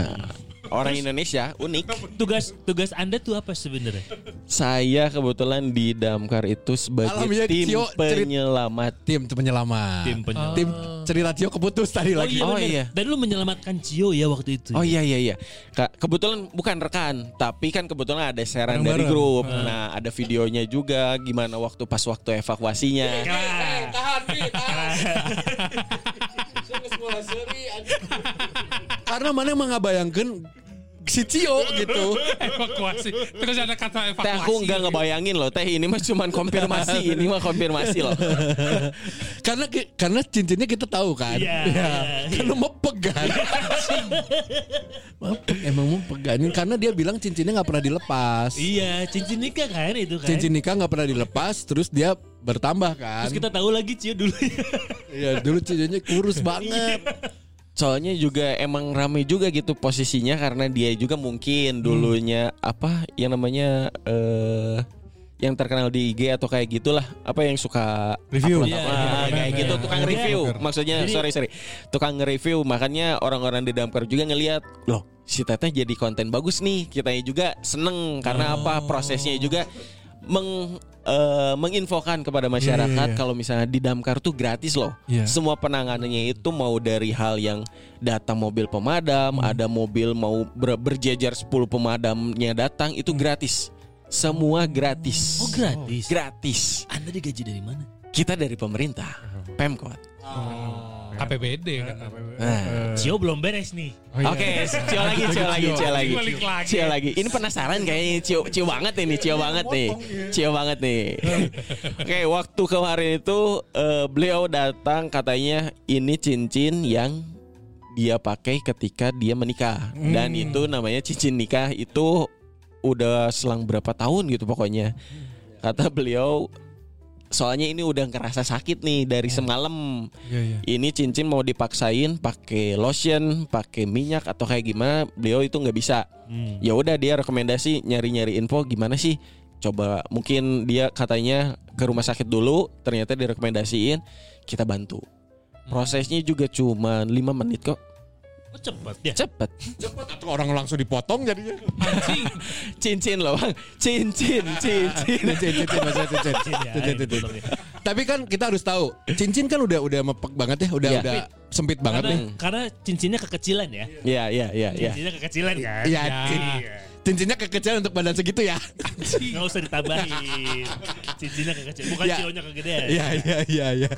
Orang Indonesia unik. Tugas tugas Anda tuh apa sebenarnya? Saya kebetulan di Damkar itu sebagai Alhamdulillah, tim Cio, cerit- penyelamat. Tim penyelamat. Tim penyelamat. Tim cerita Tio keputus tadi Oh lagi. iya, Oh, bener. iya. Dan lu menyelamatkan Cio ya waktu itu. Oh iya iya iya. Kak, kebetulan bukan rekan, tapi kan kebetulan ada sharean dari grup. Nah, ada videonya juga gimana waktu pas waktu evakuasinya. Keren. Tahan, Pi, tahan. Karena mana emang ngabayangkeun si Cio gitu. Evakuasi. Terus ada kata evakuasi. Teh aku nggak ngebayangin loh, teh ini mah cuman konfirmasi, ini mah konfirmasi loh. karena karena cincinnya kita tahu kan. Iya, Ya. iya, Karena mau pegang. Emang mau pegangin karena dia bilang cincinnya nggak pernah dilepas. Iya, cincin nikah kan itu kan. Cincin nikah nggak pernah dilepas, terus dia bertambah kan. Terus kita tahu lagi Cio dulu. Iya dulu cincinnya kurus banget. Soalnya juga emang rame juga gitu posisinya karena dia juga mungkin dulunya apa yang namanya eh yang terkenal di IG atau kayak gitulah apa yang suka Review. Iya, apa, iya, kayak iya, gitu iya. tukang Iya. review maksudnya Jadi- sorry sorry tukang nge-review makanya orang-orang di Damkar juga ngelihat loh si Teteh jadi konten bagus nih kitanya juga seneng karena Oh. apa prosesnya juga meng eh, menginfokan kepada masyarakat Iya, iya, iya. kalau misalnya di Damkar tuh gratis loh Iya. semua penanganannya itu mau dari hal yang datang mobil pemadam, Hmm. ada mobil mau ber- berjejer 10 pemadamnya datang itu gratis. Semua gratis. Oh gratis. Gratis. Anda digaji dari mana? Kita dari pemerintah, Pemkot. KPBD kan. Nah. Cio belum beres nih. Oke, cio lagi, cio lagi, cio lagi. Cio lagi. Ini penasaran kayaknya cio, cio banget ini, cio banget nih. Cio banget nih. Oke, waktu kemarin itu eh, beliau datang katanya ini cincin yang dia pakai ketika dia menikah. Dan itu namanya cincin nikah itu udah selang berapa tahun gitu pokoknya. Kata beliau soalnya ini udah ngerasa sakit nih dari semalam. Iya, iya. Ini cincin mau dipaksain pakai lotion, pakai minyak atau kayak gimana? Beliau itu nggak bisa. Hmm. Ya udah dia rekomendasi nyari-nyari info gimana sih? Coba mungkin dia katanya ke rumah sakit dulu, ternyata direkomendasiin, kita bantu. Prosesnya juga cuma 5 menit kok. Oh, cepet ya. Cepet. Cepet atau orang langsung dipotong jadinya. Anjing. Cincin loh bang. Cincin, cincin. cincin, cincin, maksudnya cincin. Cincin ya, Cincin, cincin. ya. Tapi kan kita harus tahu, cincin kan udah udah mepek banget ya, udah Iya. udah sempit banget Karena, nih. karena cincinnya kekecilan ya. Iya, iya, iya, iya. Cincinnya kekecilan kan. Iya, Ya. Cin- cincinnya kekecilan untuk badan segitu ya. Nggak usah ditambahin. Cincinnya kekecilan, bukan Ya. cionya kegedean. Iya, iya, iya, iya.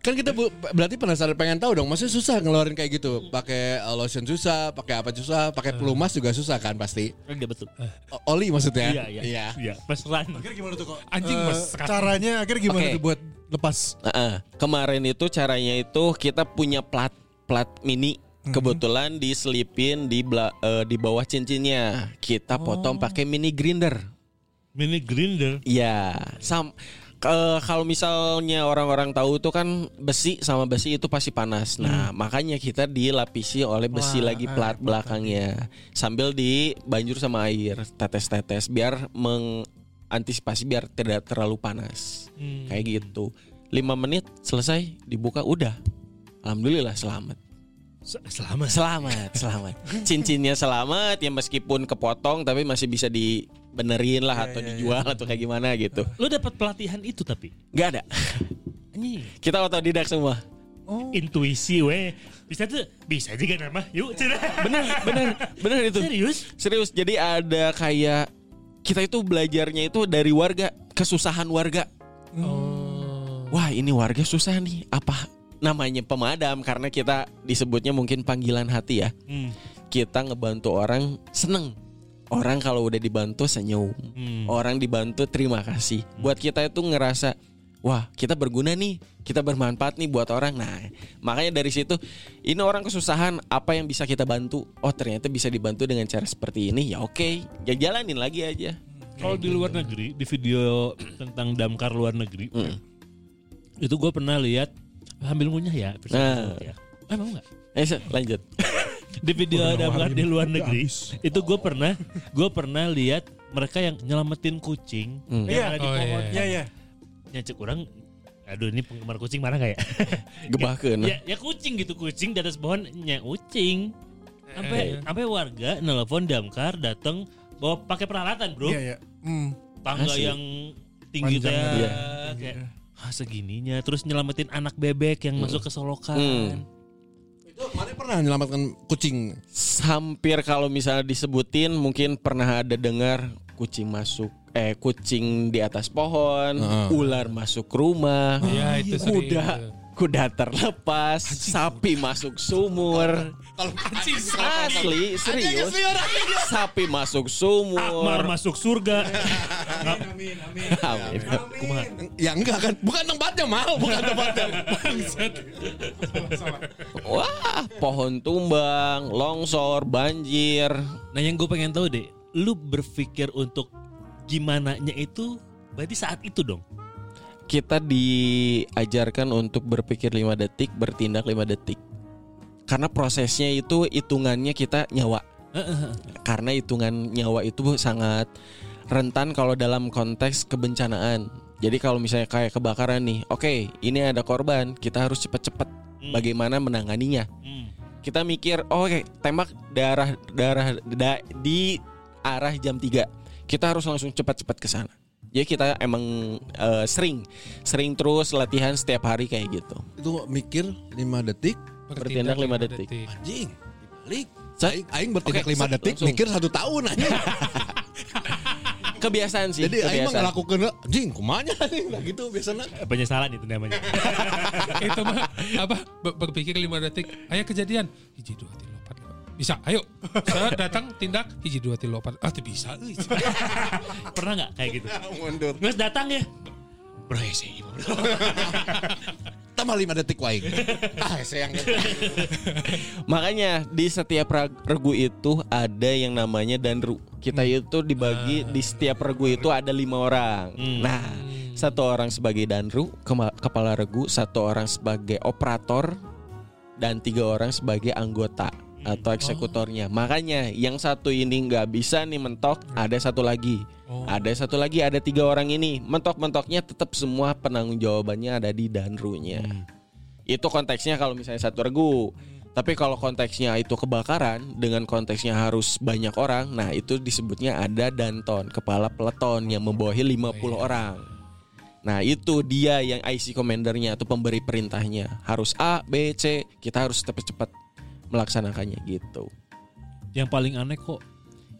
kan kita bu- berarti penasaran pengen tahu dong, maksudnya susah ngeluarin kayak gitu. Pakai uh, lotion susah, pakai apa susah, pakai pelumas juga susah kan pasti. Enggak betul. O- Oli maksudnya. Iya, iya. Iya, mesran. Akhirnya gimana tuh kok? Anjing Eh, mesra. Caranya akhirnya gimana Oke. tuh buat lepas? Heeh. Kemarin itu caranya itu kita punya plat plat mini kebetulan diselipin di bela- eh, di bawah cincinnya. Kita potong pakai mini grinder. Mini grinder. Iya, sam ke- kalau misalnya orang-orang tahu tuh kan besi sama besi itu pasti panas. Nah, makanya kita dilapisi oleh besi Wah, lagi ah, plat belakangnya sambil dibanjur sama air, tetes-tetes biar mengantisipasi biar tidak terlalu panas. Hmm. Kayak gitu. 5 menit selesai dibuka udah. Alhamdulillah selamat. Se- Selamat. Selamat, selamat. Cincinnya selamat ya meskipun kepotong tapi masih bisa dibenerin lah atau dijual atau kayak gimana gitu. Lu dapat pelatihan itu tapi. Nggak ada. Anjing. Kita otodidak semua. Intuisi weh. Bisa tuh bisa juga nama. Yuk. Bener, bener, bener itu. Serius? Serius. Jadi ada kayak kita itu belajarnya itu dari warga, kesusahan warga. Oh. Wah, ini warga susah nih. Apa namanya pemadam karena kita disebutnya mungkin panggilan hati ya. Hmm. Kita ngebantu orang seneng. Orang kalau udah dibantu senyum. Hmm. Orang dibantu terima kasih. Buat kita itu ngerasa wah, kita berguna nih. Kita bermanfaat nih buat orang. Nah, makanya dari situ ini orang kesusahan apa yang bisa kita bantu? Oh, ternyata bisa dibantu dengan cara seperti ini. Ya oke, ya jalanin lagi aja. Kalau di luar negeri, di video tentang damkar luar negeri, itu gue pernah lihat sambil ngunyah ya, Nah. ya. Eh, mau nggak? Eh, lanjut. Di video damkar di luar negeri, itu gue pernah, gue pernah lihat mereka yang nyelamatin kucing Hmm. yang ada di Oh, iya. pohon. Iya, iya. Nyacik orang, aduh ini penggemar kucing marah nggak ya? Gebahkeun. ya, ya kucing gitu, kucing di atas pohon, nya kucing. Sampai Eh. sampai warga nelpon damkar datang bawa pakai peralatan bro, Iya, iya. Hmm. tangga Asli. yang tinggi teh, Iya. kayak ah, segininya, terus nyelamatin anak bebek yang masuk ke solokan. Hmm. Itu kemarin pernah menyelamatkan kucing. Hampir kalau misalnya disebutin mungkin pernah ada dengar kucing masuk eh kucing di atas pohon, Heeh. ular masuk rumah, Iya, itu sering. kuda kuda terlepas, sapi masuk sumur. Kalau Asli, serius. Sapi masuk sumur. masuk surga. Amin, amin. Amin. Kumaha? ya enggak kan, bukan tempatnya mal, bukan tempatnya. Wah, pohon tumbang, longsor, banjir. Nah yang gue pengen tahu deh, lu berpikir untuk gimana nya itu berarti saat itu dong. Kita diajarkan untuk berpikir 5 detik, bertindak 5 detik. Karena prosesnya itu hitungannya kita nyawa. Karena hitungan nyawa itu sangat rentan kalau dalam konteks kebencanaan. Jadi kalau misalnya kayak kebakaran nih, oke, ini ada korban, kita harus cepat-cepat Hmm. bagaimana menanganinya. Hmm. Kita mikir, oh, oke, tembak darah darah da- di arah jam 3. Kita harus langsung cepat-cepat ke sana. Jadi kita emang eh, sering sering terus latihan setiap hari kayak gitu. Itu mikir 5 detik, Bertindak lima lima detik. anjing, dibalik. Sa- Aing, aing bertindak Oke, 5 sa- detik, langsung. mikir satu tahun aja. Kebiasaan sih, Jadi aing mah kebiasaan. ngelakukan anjing, kumanya nah gitu biasanya. Penyesalan itu namanya. itu mah apa ber- berpikir lima detik ayah kejadian hiji dua tiga bisa ayo saya datang tindak hiji dua tiga empat ah bisa euy. Pernah nggak kayak gitu? Mundur. Nges datang ya. Bro ya sih. bro. Mah 5 detik wae. ah, sayang. Makanya di setiap regu itu ada yang namanya danru. Kita itu dibagi di setiap regu itu ada lima orang. Nah, satu orang sebagai danru, kepala regu, satu orang sebagai operator, dan tiga orang sebagai anggota atau eksekutornya. Makanya yang satu ini nggak bisa nih mentok, ada satu lagi. Ada satu lagi, ada tiga orang ini. Mentok-mentoknya tetap semua penanggung jawabannya ada di danrunya. Itu konteksnya kalau misalnya satu regu. Tapi kalau konteksnya itu kebakaran dengan konteksnya harus banyak orang, nah itu disebutnya ada danton, kepala peleton yang membawahi 50 orang. Nah, itu dia yang IC commandernya atau pemberi perintahnya. Harus A, B, C, kita harus cepat-cepat melaksanakannya gitu. Yang paling aneh kok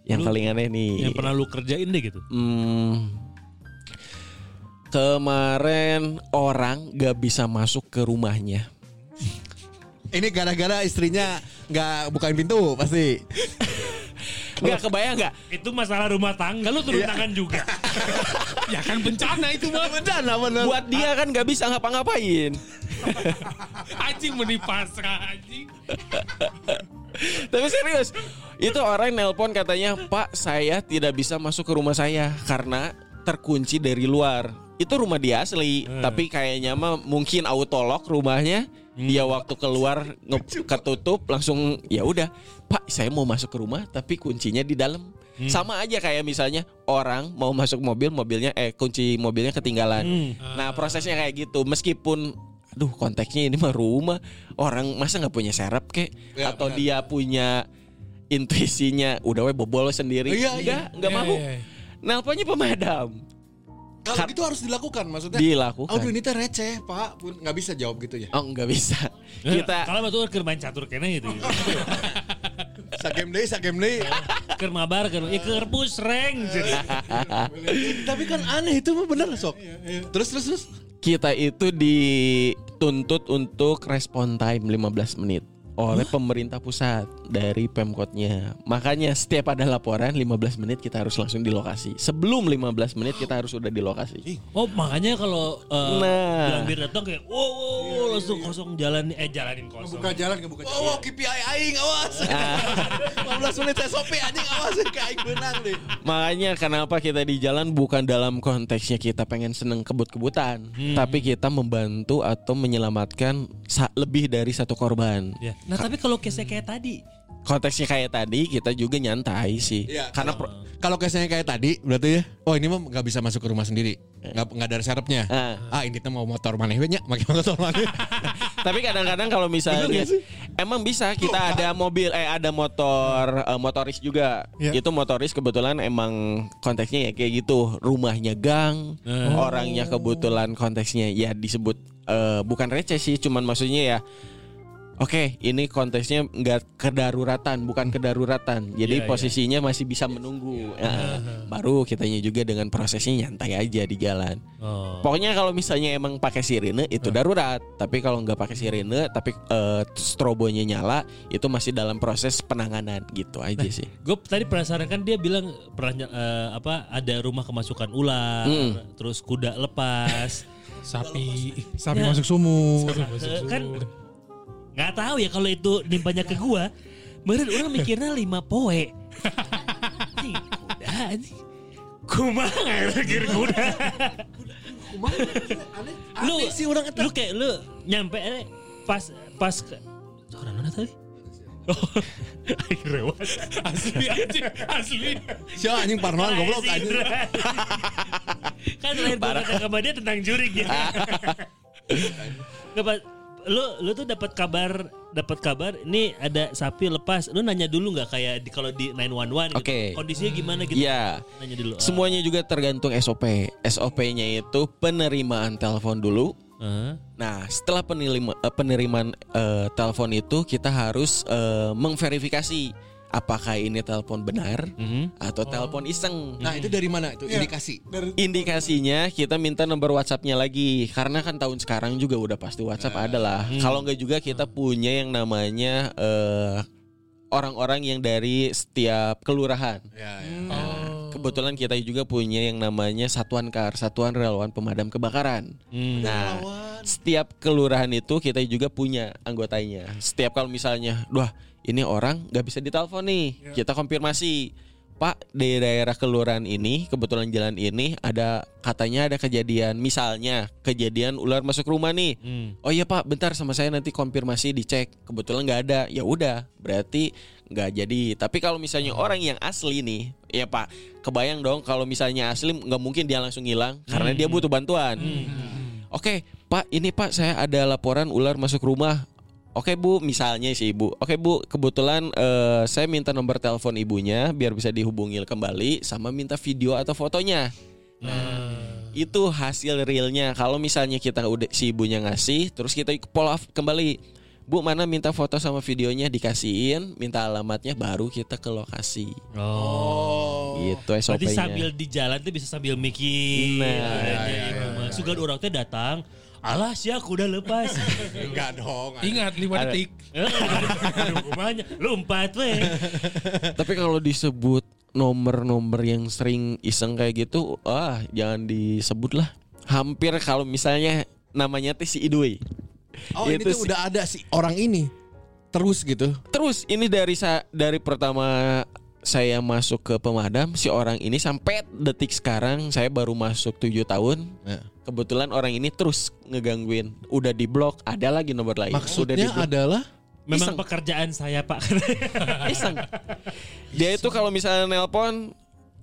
Yang Lu- paling aneh nih. yang pernah lu kerjain deh gitu. Hmm, kemarin orang gak bisa masuk ke rumahnya. Ini gara-gara istrinya nggak bukain pintu pasti. Nggak kebayang nggak? Itu masalah rumah tangga lu turun tangan juga. Ya kan bencana itu mah. Benar, benar. Buat dia kan gak bisa ngapa-ngapain. Anjing meni pasrah anjing. Tapi serius, itu orang nelpon katanya, Pak saya tidak bisa masuk ke rumah saya karena terkunci dari luar. Itu rumah dia asli, tapi kayaknya mah mungkin autolock rumahnya. Dia waktu keluar nge- ketutup langsung ya udah, Pak saya mau masuk ke rumah tapi kuncinya di dalam. Sama aja kayak misalnya orang mau masuk mobil, mobilnya eh kunci mobilnya ketinggalan. Nah prosesnya kayak gitu, meskipun aduh konteksnya ini mah rumah orang masa nggak punya serep kek Ya, atau benar. dia punya intuisinya udah we bobol sendiri Iya, iya. enggak enggak Iya, mau iya, iya. nelponnya pemadam Kalau gitu harus dilakukan maksudnya. dilakukan Aduh ini teh receh, Pak. Pun nggak bisa jawab gitu ya. oh nggak bisa kita kalau betul keur main catur kene gitu. Sagem deui, sagem deui. Keur mabar keur ya keur pusreng jadi. Tapi kan aneh itu mah bener sok. Terus terus terus. kita itu dituntut untuk respon time 15 menit oleh pemerintah pusat dari Pemkotnya. Makanya setiap ada laporan 15 menit kita harus langsung di lokasi. Sebelum 15 menit kita harus sudah di lokasi. Oh makanya kalau uh, Nah. bilang bir datang kayak wow, wow, wow, langsung kosong jalan eh jalanin kosong. Buka jalan ke buka jalan. Oh, KPI aing awas. 15 menit SOP anjing awas ke aing benang deh. Makanya kenapa kita di jalan bukan dalam konteksnya kita pengen seneng kebut-kebutan, tapi kita membantu atau menyelamatkan lebih dari satu korban. Ya. Nah tapi kalau case kayak tadi, Konteksnya kayak tadi kita juga nyantai sih, Iya, karena kalau- pro- Kalau case-nya kayak tadi berarti ya. Oh, ini mah nggak bisa masuk ke rumah sendiri. Nggak nggak ada serepnya. Ah. Ah, ini tuh mau motor maneh we nya, make motor maneh. tapi kadang-kadang kalau misalnya emang bisa kita ada mobil eh ada motor eh, motoris juga. Iya. Itu motoris kebetulan emang konteksnya ya kayak gitu, rumahnya gang, orangnya kebetulan konteksnya ya disebut eh, bukan receh sih, cuman maksudnya ya Oke, ini konteksnya nggak kedaruratan, bukan kedaruratan. Jadi Iya, iya. posisinya masih bisa menunggu. Ya, baru kitanya juga dengan prosesnya nyantai aja di jalan. oh. Pokoknya kalau misalnya emang pakai sirine itu darurat, tapi kalau nggak pakai sirine tapi eh, strobonya nyala itu masih dalam proses penanganan gitu aja sih. gue tadi penasaran kan dia bilang pernah eh, apa ada rumah kemasukan ular, Hmm. terus kuda lepas. Sapi. Sapi Ya. masuk sumur. Eh, kan nggak tahu ya kalau itu nimpanya ke gua. Meren orang mikirnya lima poe. Nih, kuda. Kumaha ya mikir kuda. lu sih orang lu kayak lu nyampe eh, pas pas ke orang mana tadi? Oh, rewat. Asli anjing, asli. Siapa anjing parnoan goblok anjing. kan terakhir gue kata sama dia tentang jurig ya. Pak. Lu lu tuh dapat kabar dapat kabar ini ada sapi lepas. Lu nanya dulu nggak kayak di kalau di 911 gitu. Oke. Kondisinya gimana gitu? Iya. Nanya dulu. Ah. Semuanya juga tergantung SOP. SOP-nya itu penerimaan telepon dulu. Ah. Nah, setelah penerima, eh, penerimaan eh, telepon itu kita harus eh, mengverifikasi apakah ini telepon benar Mhm. atau telepon iseng. Nah, itu dari mana? Itu indikasi. Dari Indikasinya kita minta nomor WhatsApp-nya lagi karena kan tahun sekarang juga udah pasti WhatsApp ada lah. Kalau nggak juga kita punya yang namanya eh, orang-orang yang dari setiap kelurahan. Ya, ya. Nah, kebetulan kita juga punya yang namanya Satuan KAR, Satuan Relawan Pemadam Kebakaran. Nah, setiap kelurahan itu kita juga punya anggotanya. Setiap kalau misalnya, wah ini orang nggak bisa ditelepon nih, kita konfirmasi. Pak di daerah kelurahan ini kebetulan jalan ini ada katanya ada kejadian misalnya kejadian ular masuk rumah nih. Hmm. oh iya pak bentar sama saya nanti konfirmasi dicek. Kebetulan nggak ada. Ya udah berarti nggak jadi. Tapi kalau misalnya orang yang asli nih ya pak kebayang dong kalau misalnya asli nggak mungkin dia langsung hilang karena dia butuh bantuan. Oke pak ini pak saya ada laporan ular masuk rumah Oke bu, misalnya sih ibu. Oke bu, kebetulan eh, saya minta nomor telepon ibunya biar bisa dihubungi kembali, sama minta video atau fotonya. Nah, itu hasil realnya. Kalau misalnya kita udah si ibunya ngasih, terus kita follow up kembali. Bu mana minta foto sama videonya dikasihin, minta alamatnya, baru kita ke lokasi. Oh. Gitu Berarti SOP-nya. sambil di jalan tuh bisa sambil mikir. Nah, Nah, Sugan orang teh datang, alah sih aku udah lepas. Enggak dong. Ingat 5 Ada. detik. Aduh, kumanya, lompat weh. Tapi kalau disebut nomor-nomor yang sering iseng kayak gitu, ah jangan disebut lah. Hampir kalau misalnya namanya teh si Idui. Oh ini Itu tuh sih. udah ada si orang ini. Terus gitu. Terus ini dari sa dari pertama saya masuk ke pemadam si orang ini sampai detik sekarang saya baru masuk tujuh tahun. Ya. Kebetulan orang ini terus ngegangguin. Uudah di blok, ada lagi nomor lain. Udah Maksudnya di-block. adalah Memang Iseng. pekerjaan saya pak. iseng. Dia itu kalau misalnya nelpon,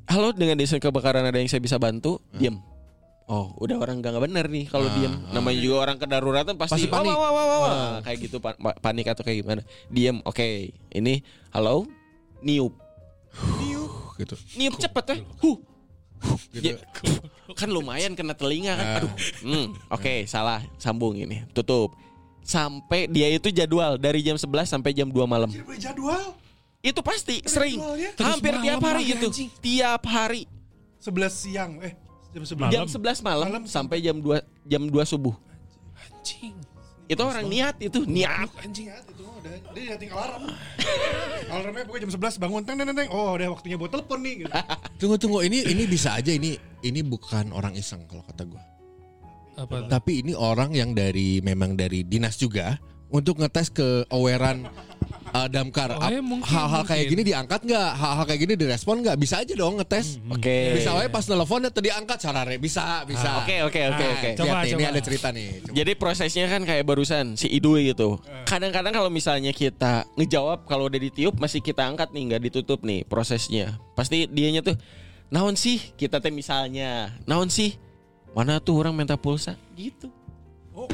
halo dengan desa kebakaran ada yang saya bisa bantu, diam. Oh, udah orang gak bener nih kalau Ah, diam. Namanya juga orang kedaruratan pasti, Pasti panik. Wah, wah, wah, wah, wah. Ah. kayak gitu pa- pa- panik atau kayak gimana. Diam. Oke. Ini halo, niup. Gitu. Niup cepet ya. Huh. Gitu. Ya, kan lumayan kena telinga kan. Aduh. Hmm, oke, salah. Sambung ini. Tutup. Sampai dia itu jadwal dari jam 11 sampai jam 2 malam. Jadwal Itu pasti sering. jadwalnya. Hampir Terus tiap malam hari gitu. anjing. Tiap hari. 11 siang eh jam 11 Jam 11 malam, Malam sampai jam 2 jam 2 subuh. Anjing. Itu orang niat itu, niat. Anjing. Ya, itu udah dia tinggal alarm. Alarmnya pokoknya jam 11 bangun teng teng teng. Oh, udah waktunya buat telepon nih gitu. Tunggu tunggu ini ini bisa aja ini ini bukan orang iseng kalau kata gue. Apa? Tapi ini orang yang dari memang dari dinas juga untuk ngetes ke awarean uh, damkar. Oh, ya, mungkin, Hal-hal kayak mungkin. gini diangkat nggak? Hal-hal kayak gini direspon nggak? Bisa aja dong ngetes. Oke. Bisa aja pas nelfonnya tadi angkat sarare bisa bisa. Oke, oke, oke, Nah, oke. Coba, ini ada cerita nih. Coba. Jadi prosesnya kan kayak barusan si Idui gitu. Kadang-kadang kalau misalnya kita ngejawab kalau udah ditiup masih kita angkat nih nggak ditutup nih prosesnya. Pasti dianya tuh naon sih kita teh misalnya naon sih mana tuh orang minta pulsa gitu. Oh,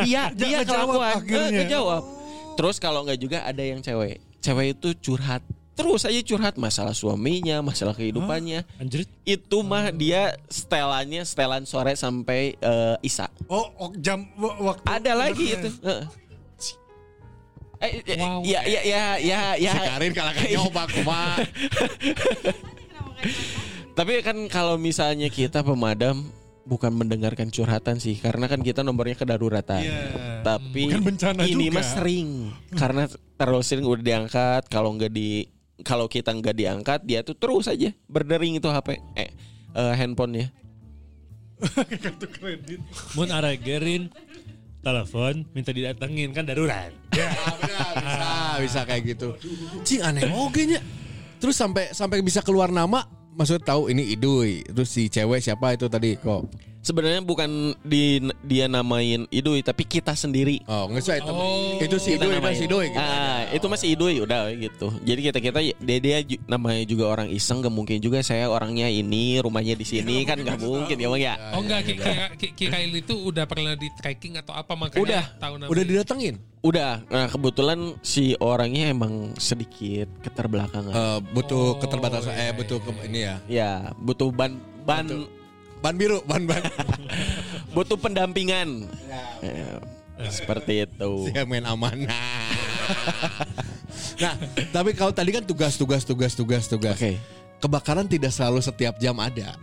Iya, dia akhirnya. Eh, ngejawab. Terus kalau nggak juga ada yang cewek. Cewek itu curhat. Terus aja curhat masalah suaminya, masalah kehidupannya. Anjir. Itu mah dia setelannya setelan sore sampai eh, Isa. Oh, oh, jam wa- waktu Ada lagi itu. Heeh. Eh, eh, Wow. ya, ya, ya, ya, ya. Si Karin kalau kayak nyoba kumaha. Tapi kan kalau misalnya kita pemadam bukan mendengarkan curhatan sih, karena kan kita nomornya kedaruratan. Iya. Tapi Bukan bencana ini juga. mah sering karena terlalu sering udah diangkat. Kalau nggak di kalau kita nggak diangkat, dia tuh terus aja berdering itu HP, eh, eh handphonenya. kartu kredit. Mun aragerin telepon minta didatengin kan darurat. Benar, bisa, bisa kayak gitu. Cing aneh oke nya. Terus sampai sampai bisa keluar nama, maksud tahu ini Idui. Terus si cewek siapa itu tadi kok? Sebenarnya bukan di dia namain Idui, tapi kita sendiri. Oh, nggak usah itu. Oh. itu si Idui, itu namain. si Idui. gitu. Ah, itu masih idui udah gitu. Jadi kita kita dia, dia namanya juga orang iseng, gak mungkin juga saya orangnya ini, rumahnya di sini kan nggak mungkin ya bang ya. Oh enggak, Ki- kira Ki- Kirain itu udah pernah di tracking atau apa makanya Udah. tahu namanya. Udah didatengin. Udah, nah kebetulan si orangnya emang sedikit keterbelakangan. Eh, butuh Oh, keterbatasan iya, eh butuh ke- ini ya. ya butuh ban ban Ban biru, ban ban. butuh pendampingan. Ya, seperti itu. Dia main amanah. nah, tapi kalau tadi kan tugas tugas tugas tugas tugas. Oke. Kebakaran tidak selalu setiap jam ada.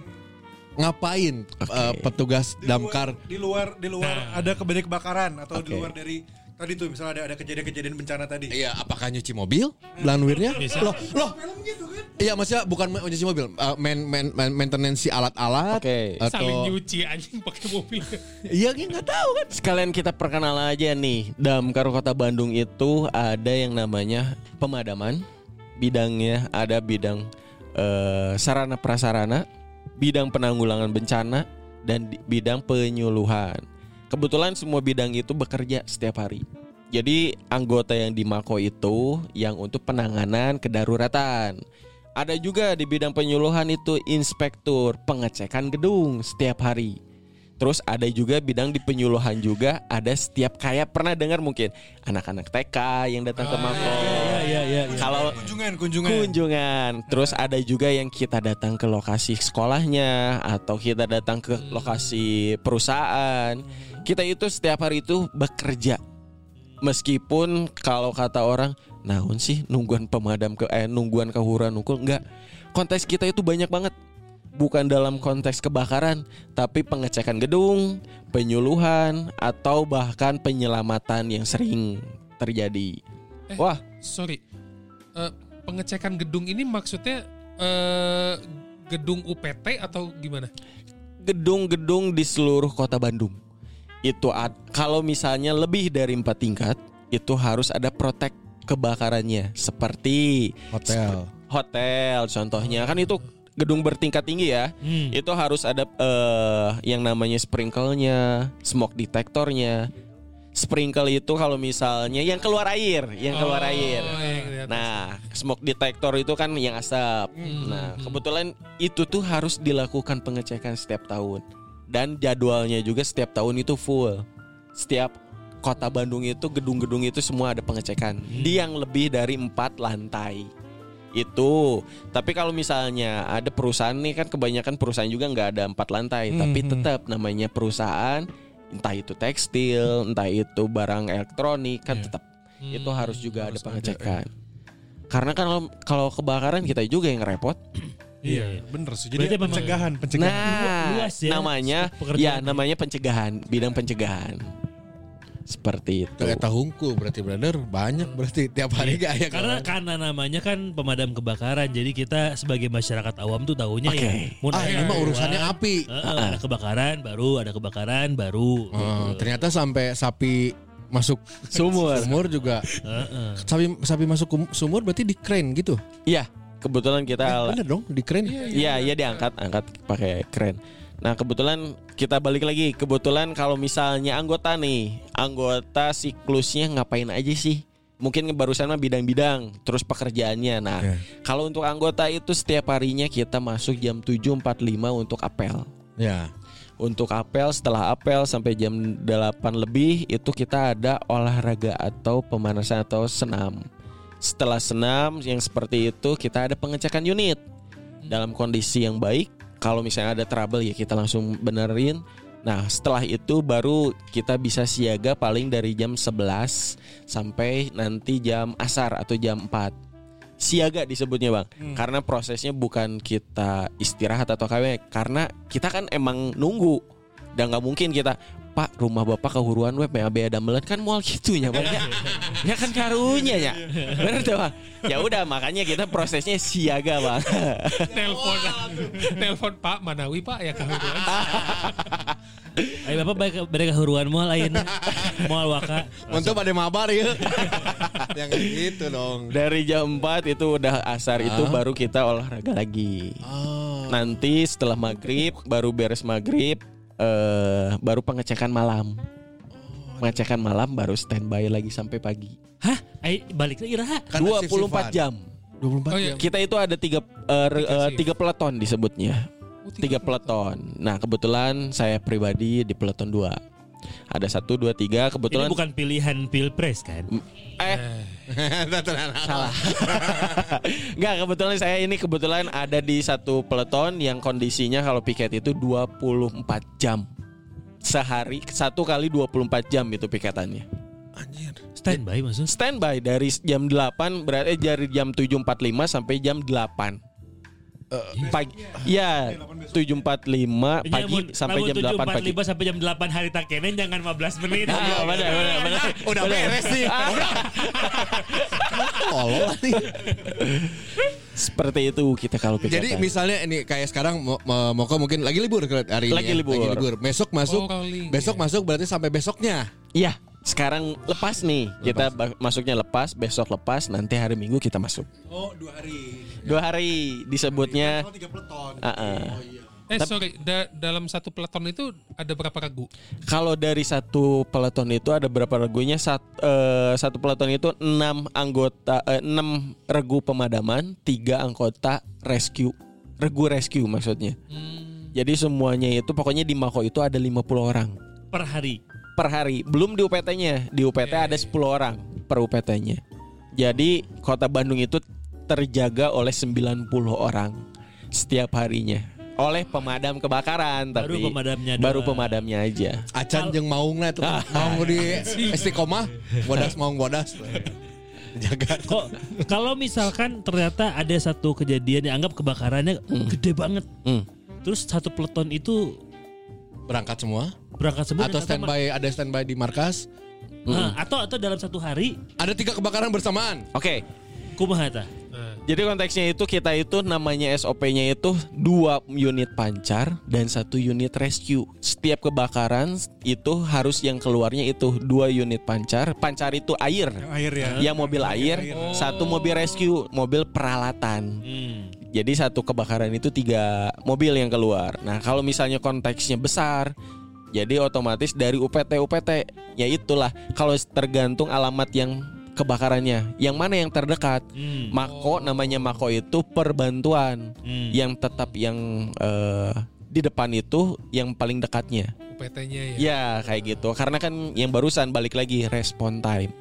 Ngapain Oke. eh, petugas Di luar- damkar di luar di luar ada kejadian kebakaran atau di Oke. luar dari Tadi tuh misalnya ada ada kejadian-kejadian bencana tadi. Iya, apakah nyuci mobil? Lanwirnya? Bisa. Loh, loh. Iya, maksudnya bukan nyuci mobil, uh, main, main, main maintenance alat-alat Oke. atau Saling nyuci anjing pakai mobil. Iya, kita nggak tahu kan. Sekalian kita perkenalan aja nih. Damkar Kota Bandung itu ada yang namanya pemadaman. Bidangnya ada bidang eh, sarana prasarana, bidang penanggulangan bencana, dan bidang penyuluhan. Kebetulan semua bidang itu bekerja setiap hari. Jadi anggota yang di Mako itu yang untuk penanganan kedaruratan. Ada juga di bidang penyuluhan itu inspektur pengecekan gedung setiap hari. Terus ada juga bidang di penyuluhan juga ada setiap kayak pernah dengar mungkin anak-anak TK yang datang ke Mako. Iya iya iya. Kalau Kunjungan, kunjungan. kunjungan, terus ada juga yang kita datang ke lokasi sekolahnya atau kita datang ke lokasi perusahaan. Kita itu setiap hari itu bekerja. Meskipun kalau kata orang, naon sih nungguan pemadam ke eh nungguan kahuran nungkul enggak. Konteks kita itu banyak banget. Bukan dalam konteks kebakaran, tapi pengecekan gedung, penyuluhan atau bahkan penyelamatan yang sering terjadi. Eh. Wah, Sorry. Eh, pengecekan gedung ini maksudnya eh, gedung UPT atau gimana? gedung-gedung di seluruh kota Bandung. Itu ad- kalau misalnya lebih dari empat tingkat, itu harus ada protek kebakarannya seperti Hotel. hotel contohnya kan itu gedung bertingkat tinggi ya. Hmm. Itu harus ada eh, yang namanya sprinkle-nya, smoke detektornya. Sprinkle itu kalau misalnya yang keluar air, yang keluar Oh, air. yang di atas. Nah, smoke detector itu kan yang asap. Nah, kebetulan itu tuh harus dilakukan pengecekan setiap tahun. Dan jadwalnya juga setiap tahun itu full. Setiap kota Bandung itu gedung-gedung itu semua ada pengecekan. Di yang lebih dari empat lantai. Itu. Tapi kalau misalnya ada perusahaan nih kan kebanyakan perusahaan juga nggak ada empat lantai, tapi tetap namanya perusahaan entah itu tekstil, entah itu barang elektronik kan tetap itu harus juga ada pengecekan. Karena kan kalau kalau kebakaran kita juga yang repot. Iya, bener sih. Jadi Berarti pencegahan, pencegahan. Nah, luas ya namanya ya namanya pencegahan, bidang pencegahan. Seperti itu. Kayak tahungku berarti brother banyak berarti tiap hari gak ya Karena karena namanya kan pemadam kebakaran, jadi kita sebagai masyarakat awam tuh tahunya ya. mun Ah, ini mah keluar, urusannya api. eh, eh, ada kebakaran baru, ada kebakaran baru. Oh, ternyata sampai sapi masuk Sumur. sumur juga. Eh, eh. Sapi sapi masuk sumur berarti di crane gitu. Iya, kebetulan kita Eh, bener dong, di crane. Iya, iya diangkat, angkat pakai keren. Nah, kebetulan kita balik lagi. Kebetulan kalau misalnya anggota nih, anggota siklusnya ngapain aja sih? Mungkin barusan mah bidang-bidang, terus pekerjaannya. Nah, Iya. kalau untuk anggota itu setiap harinya kita masuk jam 7.45 untuk apel. Ya. Untuk apel, setelah apel sampai jam 8 lebih itu kita ada olahraga atau pemanasan atau senam. Setelah senam yang seperti itu kita ada pengecekan unit dalam kondisi yang baik. Kalau misalnya ada trouble ya kita langsung benerin. Nah setelah itu baru kita bisa siaga paling dari jam 11 sampai nanti jam asar atau jam 4 siaga disebutnya bang. Karena prosesnya bukan kita istirahat atau KW karena kita kan emang nunggu dan nggak mungkin kita pak rumah bapak kehuruan web PAB ada melet kan mual gitunya bang ya, ya kan karunya ya bener tuh bang ya udah makanya kita prosesnya siaga bang Telepon, telepon Pak Manawi Pak ya kemudian. Ayo Bapak baik bade kahuruan moal ayeuna. Moal waka. Untuk pada mabar ya. Yang gitu dong. dari jam 4 itu udah asar itu baru kita olahraga lagi Oh. nanti setelah maghrib baru beres maghrib eh baru pengecekan malam pengecekan malam baru standby lagi sampai pagi Hah? Ayo balik lagi Raha. Kan 24 jam 24 Oh iya. kita itu ada tiga eh, eh, Dikasih. tiga peleton disebutnya Oh, tiga peleton nah kebetulan saya pribadi di peleton dua ada satu dua tiga Ini kebetulan bukan pilihan pilpres kan? eh salah. Nggak kebetulan saya ini kebetulan ada di satu peleton yang kondisinya kalau piket itu 24 jam. Sehari satu kali 24 jam itu piketannya. Anjir. Standby maksudnya. standby dari jam 8 berarti dari jam 7.45 sampai jam 8 pagi ya 7.45 Ya, pagi mun- sampai lamun jam 8 pagi 7.45 sampai jam 8 hari tak kene jangan 15 menit. Ah, benar, benar, benar. Udah beres nih. Tolol nih. seperti itu kita kalau kegiatan Jadi misalnya ini kayak sekarang Mo- Mo- Moko mungkin lagi libur hari ini. Lagi ya. libur. Lagi libur. Besok masuk. Oh, besok ya. masuk berarti sampai besoknya. Iya, sekarang lepas nih. Kita ba- masuknya lepas, besok lepas, nanti hari Minggu kita masuk. Oh, dua hari. Dua hari disebutnya. Oh, tiga peleton. Ah, ah. Eh sorry, da- dalam satu peleton itu ada berapa regu? Kalau dari satu peleton itu ada berapa regunya? Sat, eh, satu peleton itu enam anggota, eh, enam regu pemadaman, tiga anggota rescue, regu rescue maksudnya. Jadi semuanya itu pokoknya di Mako itu ada 50 orang per hari. Per hari. Belum di UPT-nya. Di UPT ada 10 orang per UPT-nya. Jadi kota Bandung itu terjaga oleh 90 orang setiap harinya oleh pemadam kebakaran Baru tapi pemadamnya baru doang. pemadamnya aja. Acan jeung maungna itu mau di istiqomah bodas maung bodas. Jaga. Kok kalau misalkan ternyata ada satu kejadian yang anggap kebakarannya gede banget. Hmm. Terus satu peleton itu Berangkat semua berangkat semua atau standby ada standby di markas. Nah, atau atau dalam satu hari Ada tiga kebakaran bersamaan. Oke. kumaha eta? Jadi konteksnya itu kita itu namanya SOP-nya itu dua unit pancar dan satu unit rescue. Setiap kebakaran itu harus yang keluarnya itu dua unit pancar. Pancar itu air, Air ya. yang mobil air, satu mobil rescue, mobil peralatan. Hmm. Jadi satu kebakaran itu tiga mobil yang keluar. Nah kalau misalnya konteksnya besar, jadi otomatis dari UPT UPT, ya itulah. Kalau tergantung alamat yang kebakarannya, yang mana yang terdekat. Hmm. Mako namanya Mako itu perbantuan Hmm. yang tetap yang eh, di depan itu yang paling dekatnya. UPT-nya ya. Ya kayak gitu. Karena kan yang barusan balik lagi respon time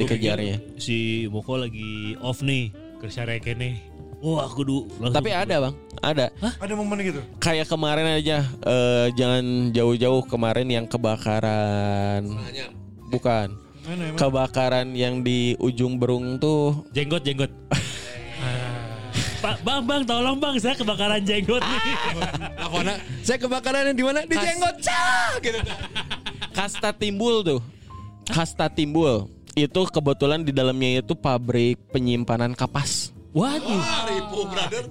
dikejarnya. Si Moko lagi off nih kerja kene. Wah, aku dulu langsung Tapi ada bang, ada. Ada momen gitu. Kayak kemarin aja, eh, jangan jauh-jauh kemarin yang kebakaran, bukan Mana emang? kebakaran yang di ujung berung tuh. jenggot jenggot. Pak, bang, bang, tolong bang, saya kebakaran jenggot nih. Lakona, saya kebakaran yang di mana? Di Kas- jenggot. Cah! Gitu. Kasta timbul tuh, kasta timbul itu kebetulan di dalamnya itu pabrik penyimpanan kapas. Waduh, Ribu brother.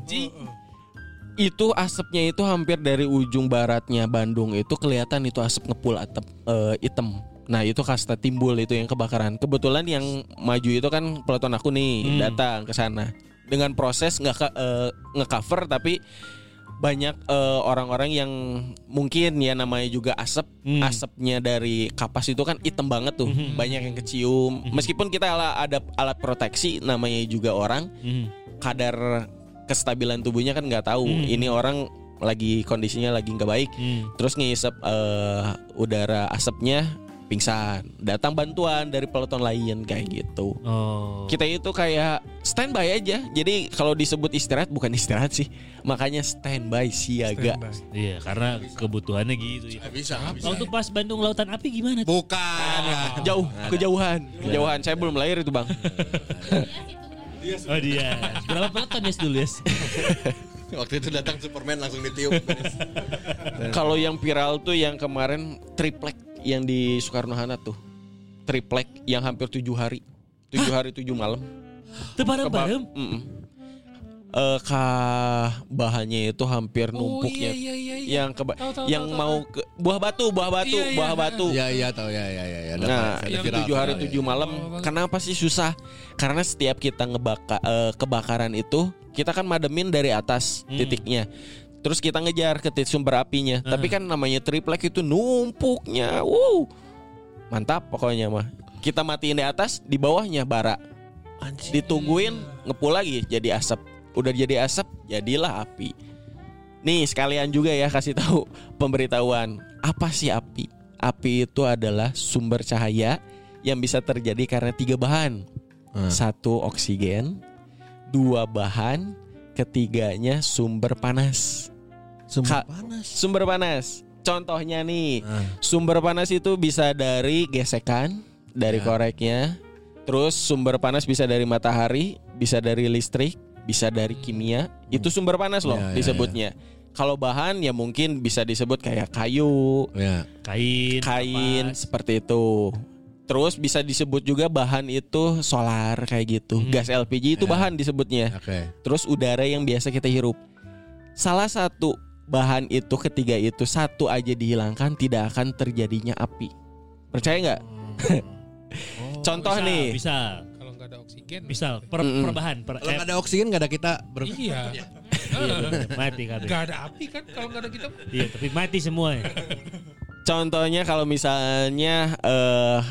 Itu asapnya itu hampir dari ujung baratnya Bandung itu kelihatan itu asap ngepul atap eh, hitam. Nah itu kasta timbul itu yang kebakaran. Kebetulan yang maju itu kan peleton aku nih datang ke sana dengan proses nggak eh, nge-cover tapi banyak eh, orang-orang yang mungkin ya namanya juga asap Hmm. asapnya dari kapas itu kan hitam banget tuh. Banyak yang kecium. Meskipun kita ala- ada alat proteksi namanya juga orang Hmm. kadar kestabilan tubuhnya kan nggak tahu. Ini orang lagi kondisinya lagi nggak baik. Hmm. terus ngisep eh, udara asapnya pingsan datang bantuan dari peloton lain kayak gitu Oh. kita itu kayak standby aja jadi kalau disebut istirahat bukan istirahat sih makanya standby siaga Iya, karena kebutuhannya gitu ya. Bisa, bisa. Waktu pas Bandung Lautan Api gimana tuh? Bukan. jauh kejauhan kejauhan saya belum lahir itu bang Oh dia. Berapa peloton ya dulu ya? Waktu itu datang Superman langsung ditiup. kalau yang viral tuh yang kemarin triplek yang di Soekarno Hatta tuh triplek yang hampir tujuh hari tujuh hari tujuh malam Itu Keba- bareng-bareng. Mm-mm. Eh, kah bahannya itu hampir numpuknya iya, iya, iya. yang keba- Tahu, tahu, yang tahu, mau ke buah batu buah batu Iya, iya. buah batu Iya iya tahu ya ya ya ya. Ada- Nah, tujuh hari ya. tujuh malam, kenapa sih susah? Karena setiap kita ngebaka eh, kebakaran itu, kita kan mademin dari atas titiknya. Terus kita ngejar ke titik sumber apinya. Tapi kan namanya triplek itu numpuknya, wow, mantap pokoknya mah. Kita matiin di atas, di bawahnya bara. Ditungguin ngepul lagi jadi asap. Udah jadi asap, jadilah api. Nih sekalian juga ya kasih tahu pemberitahuan apa sih api? Api itu adalah sumber cahaya yang bisa terjadi karena tiga bahan. Satu oksigen, dua bahan, ketiganya sumber panas. Sumber Ka- panas. Sumber panas. Contohnya nih, sumber panas itu bisa dari gesekan, dari koreknya. Terus sumber panas bisa dari matahari, bisa dari listrik, bisa dari kimia. Itu sumber panas loh Ya, ya, disebutnya. Kalau bahan ya mungkin bisa disebut kayak kayu, Ya. Kain. kain seperti itu. Terus bisa disebut juga bahan itu solar kayak gitu. Gas LPG itu Ya. bahan disebutnya. Oke. Terus udara yang biasa kita hirup. Salah satu bahan itu ketiga itu satu aja dihilangkan tidak akan terjadinya api. Percaya nggak? Contoh Bisa, nih. Bisa. Kalau nggak ada oksigen. Bisa. Per, Mm-mm. perbahan. Per, Kalau eh, nggak ada oksigen nggak ada kita ber Iya. iya, bener, mati kan. Nggak ada api kan kalau nggak ada kita. Iya, tapi mati semua. ya. Contohnya kalau misalnya eh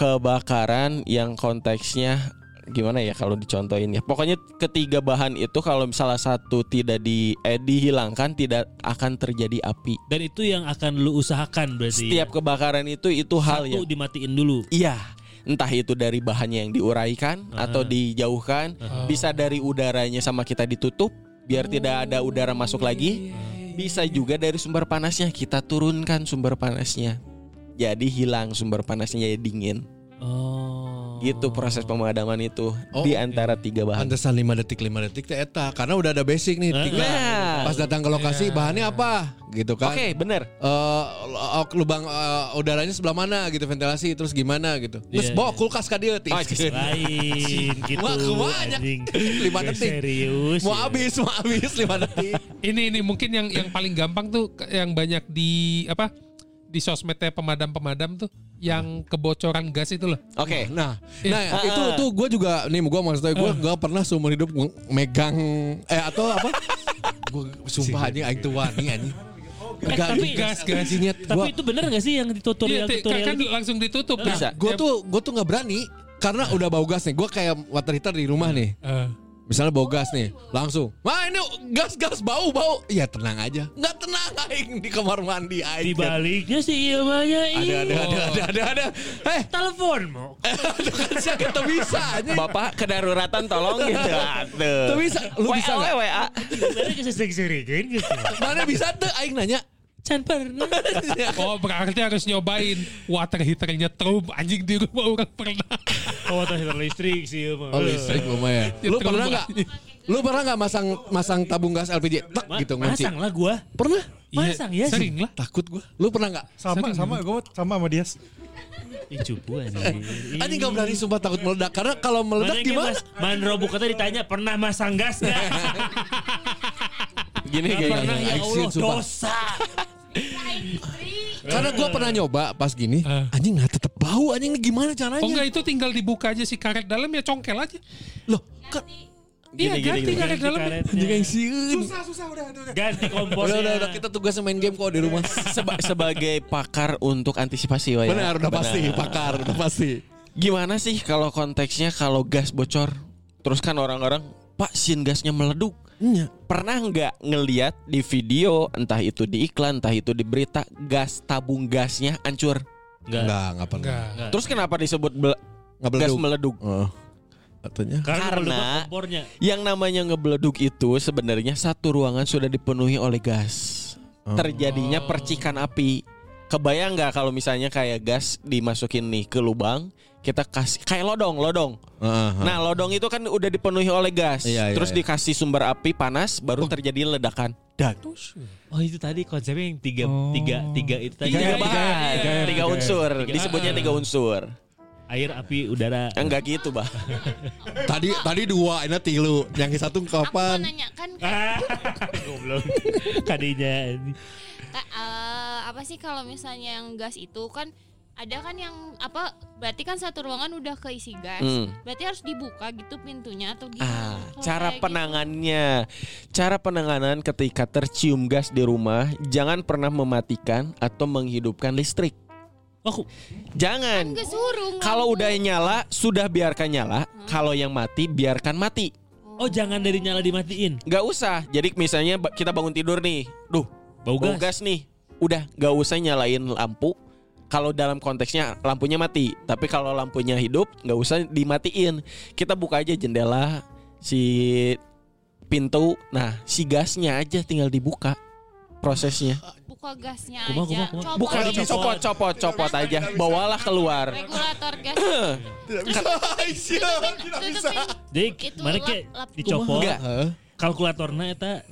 kebakaran yang konteksnya gimana ya kalau dicontohin ya. Pokoknya ketiga bahan itu kalau salah satu tidak di eh, dihilangkan tidak akan terjadi api. Dan itu yang akan lu usahakan berarti. Setiap ya. kebakaran itu itu hal Satu yang dimatiin dulu. Iya, entah itu dari bahannya yang diuraikan Ah. atau dijauhkan, bisa dari udaranya sama kita ditutup biar tidak ada udara masuk lagi. Bisa juga dari sumber panasnya kita turunkan sumber panasnya. Jadi hilang sumber panasnya jadi dingin. Oh. Gitu proses pemadaman itu Oh, di antara tiga bahan. Pantesan 5 detik 5 detik teh eta karena udah ada basic nih tiga. Nah. Pas datang ke lokasi bahannya apa gitu kan. Oke, bener. Eh, lo- lubang eh, udaranya sebelah mana gitu ventilasi terus gimana gitu. Terus Iya, bawa iya. kulkas ka dieu. Oh, cis. Lain gitu. Wah. Lima Gak detik. Serius. Mau ya. habis, mau habis 5 detik. Ini ini mungkin yang yang paling gampang tuh yang banyak di apa di sosmednya pemadam-pemadam tuh yang kebocoran gas itu loh. Oke. Nah, Iya. nah Ah, itu ah. tuh gue juga nih gue maksud gue Ah. gak pernah seumur hidup gua megang eh atau apa? gue sumpah anjing aing tuh wani anjing. Eh, Gak tapi- Gas gas. Ingat Tapi gue itu bener gak sih yang di tutorial Iya, tutorial kan itu? langsung ditutup Bisa. gue tuh gue tuh nggak berani karena udah bau gas nih. Gue kayak water heater di rumah nih. Eh, Misalnya bau gas nih, langsung. Wah ini gas gas bau bau. Iya tenang aja. Nggak tenang aing di kamar mandi aing. Di baliknya sih iya banyak Ada ada ada ada ada ada. Eh, Telepon mau. itu kan sih kita bisa aja. Bapak kedaruratan tolong gitu. Tuh bisa, lu bisa WA, nggak? WA. Sebenarnya bisa gitu. Mana bisa tuh aing nanya. Can pernah. Oh berarti harus nyobain water heaternya Trum anjing di rumah orang pernah. Oh, heater listrik sih. Oh listrik lumayan. Ya, Lu pernah nggak? Lu pernah nggak masang masang tabung gas LPG? Tak Ma- gitu ngunci. Masang lah gua. Pernah? Masang ya sih. Sering lah. Takut gua. Lu pernah nggak? Sama sama gue sama sama dia. Ih, cupu anjing. Anjing nggak berani sumpah takut meledak karena kalau meledak Mana gimana? Mas, Manro kata ditanya pernah masang gas? Gini pernah ya Allah sumpah. dosa. Karena gua pernah nyoba pas gini, Eh. anjing nggak tetep bau anjing ini gimana caranya? Oh enggak itu tinggal dibuka aja si karet dalam ya congkel aja. Loh, kan Iya Gini, gini, ganti gini. karet dalam. anjing yang sieun. Ganti Udah, kompornya. udah, udah, kita tugas main game kok di rumah. Seba- sebagai pakar untuk antisipasi Wak, ya. Benar, udah pasti, Benar. pakar, udah pasti. Gimana sih kalau konteksnya kalau gas bocor? Terus kan orang-orang, Pak, sin gasnya meleduk. Iya. Pernah nggak ngeliat di video, entah itu di iklan, entah itu di berita, gas tabung gasnya hancur? Enggak. Enggak, enggak pernah. Enggak. Terus kenapa disebut bel- Enggak gas meleduk. Oh. Katanya. Karena, Karena- kompornya. Yang namanya ngebeleduk itu sebenarnya satu ruangan sudah dipenuhi oleh gas. Terjadinya percikan api. Kebayang nggak kalau misalnya kayak gas dimasukin nih ke lubang, kita kasih kayak lodong, lodong. Heeh. Nah, lodong itu kan udah dipenuhi oleh gas. Iya, iya, Terus iya. dikasih sumber api panas, baru terjadi ledakan. Dak. Oh itu tadi konsepnya yang tiga, tiga, tiga itu tadi. Tiga Tiga, bahan, tiga, tiga, tiga, unsur. tiga. Disebutnya tiga unsur. Air, api, udara. Enggak gitu, Bah. Tadi tadi dua, ini tilu. Yang satu Aku mau kapan? nanya kan Ah, Goblok. Kadinya. Kak, eh, apa sih kalau misalnya yang gas itu kan ada kan yang apa berarti kan satu ruangan udah keisi gas. Hmm. Berarti harus dibuka gitu pintunya atau gimana? Ah, cara gitu. penanganannya. Cara penanganan ketika tercium gas di rumah, jangan pernah mematikan atau menghidupkan listrik. Oh, Jangan. Suruh. Kalau udah nyala, sudah biarkan nyala. Kalau yang mati, biarkan mati. oh jangan dari nyala dimatiin. Nggak usah. Jadi misalnya kita bangun tidur nih, duh, Bau bau gas. gas nih. Udah, nggak usah nyalain lampu. Kalau dalam konteksnya lampunya mati, tapi kalau lampunya hidup nggak usah dimatiin. Kita buka aja jendela, si pintu. Nah, si gasnya aja tinggal dibuka. prosesnya? Buka gasnya Kumaha, aja. kumaha. Copot. Bukan dicopot, copot, copot aja. Bawalah keluar. regulator gas. Tidak bisa. Tidak bisa. Jadi lap- dicopot Enggak. Kalkulatorna eta.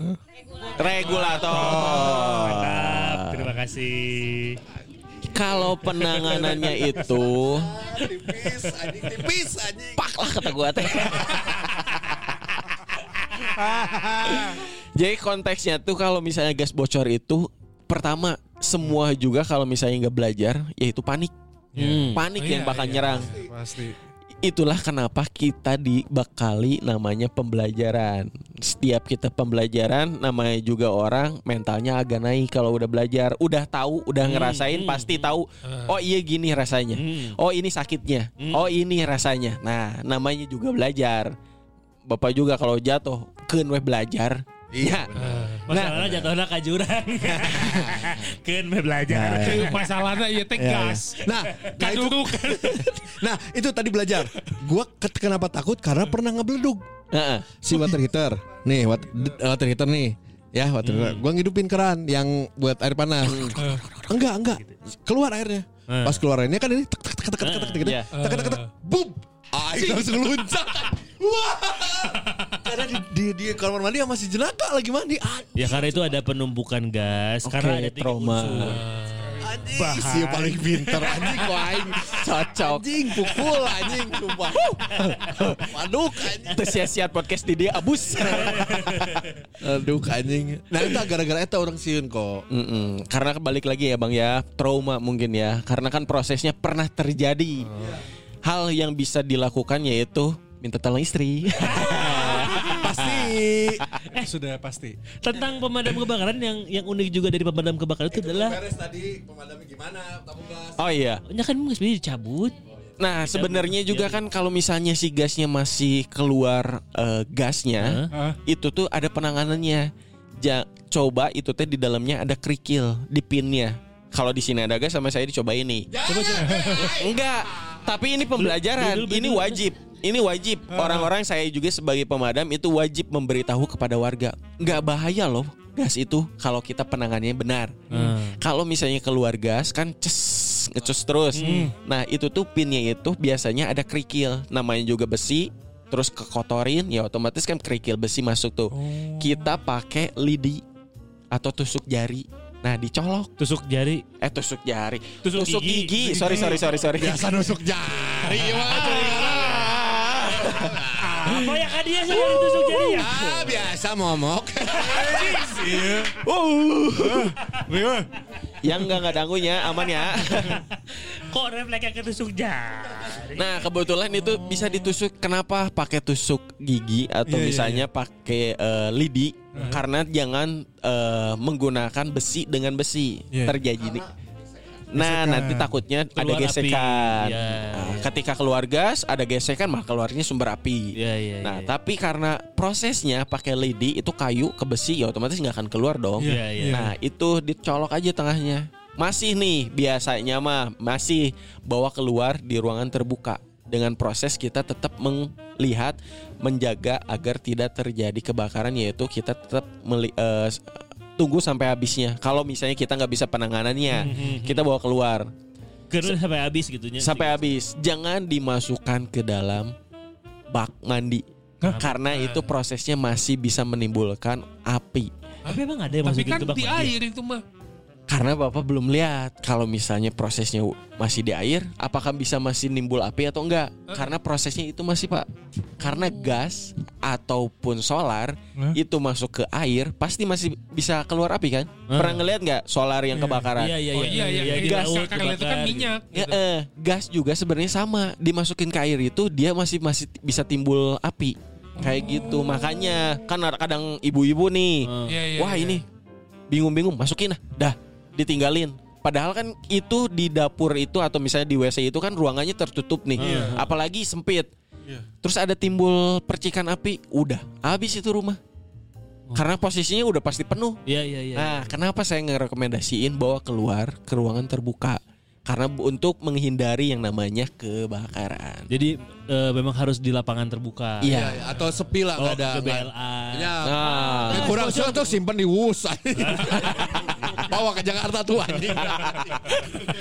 Regulator. Mantap, terima kasih. Kalau penanganannya itu Tipis, anjing, tipis, anjing. pak lah kata gua teh. Jadi konteksnya tuh kalau misalnya gas bocor itu pertama semua juga kalau misalnya nggak belajar yaitu panik. Panik Oh, yang iya, bakal iya. nyerang. Pasti. Itulah kenapa kita dibekali namanya pembelajaran. Setiap kita pembelajaran namanya juga orang mentalnya agak naik kalau udah belajar, udah tahu, udah ngerasain pasti tahu. Oh iya gini rasanya. Oh ini sakitnya. Oh ini rasanya. Nah, namanya juga belajar. Bapak juga kalau jatuh keun we belajar. Iya. Masalahnya jatuhnya ke jurang. Kan me belajar. Itu Masalahnya iya teh gas. Nah, nah itu, Kadurukan. nah itu tadi belajar. Gua ke- kenapa takut karena pernah ngebleduk Heeh. si water heater. Nih, wat- d- water heater nih. Ya, water heater. Gua ngidupin keran yang buat air panas. Enggak, enggak. Keluar airnya. Pas keluar airnya kan ini tek tek tek tek tek tek gitu. Iya. Tek tek tek tek. Boom. Air langsung loncat. Wah. Karena di, di, di kamar mandi sama si jenaka lagi mandi. Ya karena itu ada penumpukan gas Oke, karena ada trauma. Anjing, Bahaya. si paling pinter anjing kok aing. Cocok. Anjing pukul anjing sumpah. Waduk anjing. Terus sia-sia podcast di dia abus. Aduh anjing. Nah itu gara-gara eta orang siun kok. Mm-mm. Karena balik lagi ya bang ya trauma mungkin ya karena kan prosesnya pernah terjadi hal yang bisa dilakukan yaitu minta tolong istri Pasti. Sudah pasti. Tentang pemadam kebakaran yang yang unik juga dari pemadam kebakaran itu adalah Beres tadi pemadamnya gimana? Tabung gas. oh iya ya kan bisa dicabut. nah sebenarnya juga kan kalau misalnya si gasnya masih keluar eh, gasnya Hah? itu tuh ada penanganannya ja, coba itu teh di dalamnya ada kerikil di pinnya kalau di sini ada gas sama saya dicoba ini Enggak, tapi ini pembelajaran. Ini wajib. Ini wajib. Orang-orang saya juga sebagai pemadam itu wajib memberitahu kepada warga. Enggak bahaya loh gas itu kalau kita penanganannya benar. Kalau misalnya keluar gas kan ces ngecus terus. Nah, itu tuh pinnya itu biasanya ada kerikil, namanya juga besi. Terus kekotorin ya otomatis kan kerikil besi masuk tuh. Kita pakai lidi atau tusuk jari. Nah, dicolok. Tusuk jari. Eh tusuk jari, Tusuk tusuk, gigi. gigi. Sorry sorry sorry sorry. Biasa nusuk jari. Apa ya kan dia sih yang tusuk jari ya? Ah biasa momok. Yang enggak enggak dangunya aman ya. Kok refleksnya ketusuk jari? Nah kebetulan itu bisa ditusuk. Kenapa pakai tusuk gigi atau Iya, iya, misalnya pakai eh, lidi? Karena jangan eh, menggunakan besi dengan besi Iya. terjadi nih. Nah Gesekan. nanti takutnya ada Keluar api. gesekan. Iya, Nah, iya. Ketika keluar gas ada gesekan maka keluarnya sumber api. Iya iya. Nah iya. tapi karena prosesnya pakai lidi itu kayu ke besi ya otomatis nggak akan keluar dong. Iya iya. Nah itu dicolok aja tengahnya. Masih nih biasanya mah masih bawa keluar di ruangan terbuka. Dengan proses kita tetap melihat, menjaga agar tidak terjadi kebakaran yaitu kita tetap meli- s- tunggu sampai habisnya. Kalau misalnya kita nggak bisa penanganannya, kita bawa keluar Karena sampai habis gitunya. sampai habis. Jangan dimasukkan ke dalam bak mandi. Karena itu prosesnya masih bisa menimbulkan api. Tapi emang ada yang Tapi masukin kan ke bak di mandi? air itu mah. Karena Bapak belum lihat kalau misalnya prosesnya masih di air, apakah bisa masih nimbul api atau enggak? Karena prosesnya itu masih Pak. Karena gas ataupun solar Hah? itu masuk ke air, pasti masih bisa keluar api kan? Pernah ngeliat nggak solar yang kebakaran? Iya iya Oh iya. iya iya. di Gas laut kakak lihat itu kan minyak. Ya, gitu. eh, gas juga sebenarnya sama. Dimasukin ke air itu dia masih masih bisa timbul api. Kayak gitu. Makanya kan kadang ibu-ibu nih. Iya iya. Wah iya. ini bingung-bingung masukin ah. Dah ditinggalin. Padahal kan itu di dapur itu atau misalnya di WC itu kan ruangannya tertutup nih. Apalagi sempit. Terus ada timbul percikan api, udah habis itu rumah. Karena posisinya udah pasti penuh. Iya iya iya. Nah, kenapa saya ngerekomendasiin bawa keluar ke ruangan terbuka? Karena untuk menghindari yang namanya kebakaran. Jadi eh, memang harus di lapangan terbuka. Iya. Iya, atau sepi lah Oh, nggak ada. ke BLA. Ya. Nah, Yang kurang sih tuh simpen di wus. bawa ke Jakarta tuh anjing.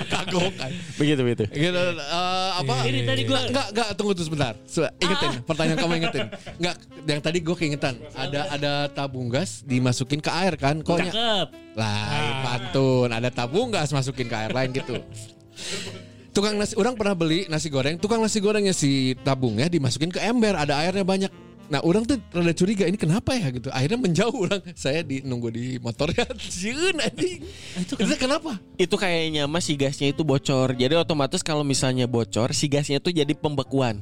Kagok kan. Begitu begitu. Gitu eh, apa? Ini tadi gua- enggak enggak tunggu tuh sebentar. Se- Ingetin pertanyaan kamu ingetin. Enggak yang tadi gue keingetan. Ada ada tabung gas dimasukin ke air kan? Kok nya- Cakep. Lain pantun, ada tabung gas masukin ke air lain gitu. Tukang nasi, orang pernah beli nasi goreng, tukang nasi gorengnya si tabungnya dimasukin ke ember, ada airnya banyak. Nah, orang tuh rada curiga ini kenapa ya gitu. Akhirnya menjauh orang. Saya di nunggu di motornya. Sieun anjing. Itu kenapa? Itu kayaknya mas si gasnya itu bocor. Jadi otomatis kalau misalnya bocor, si gasnya itu jadi pembekuan,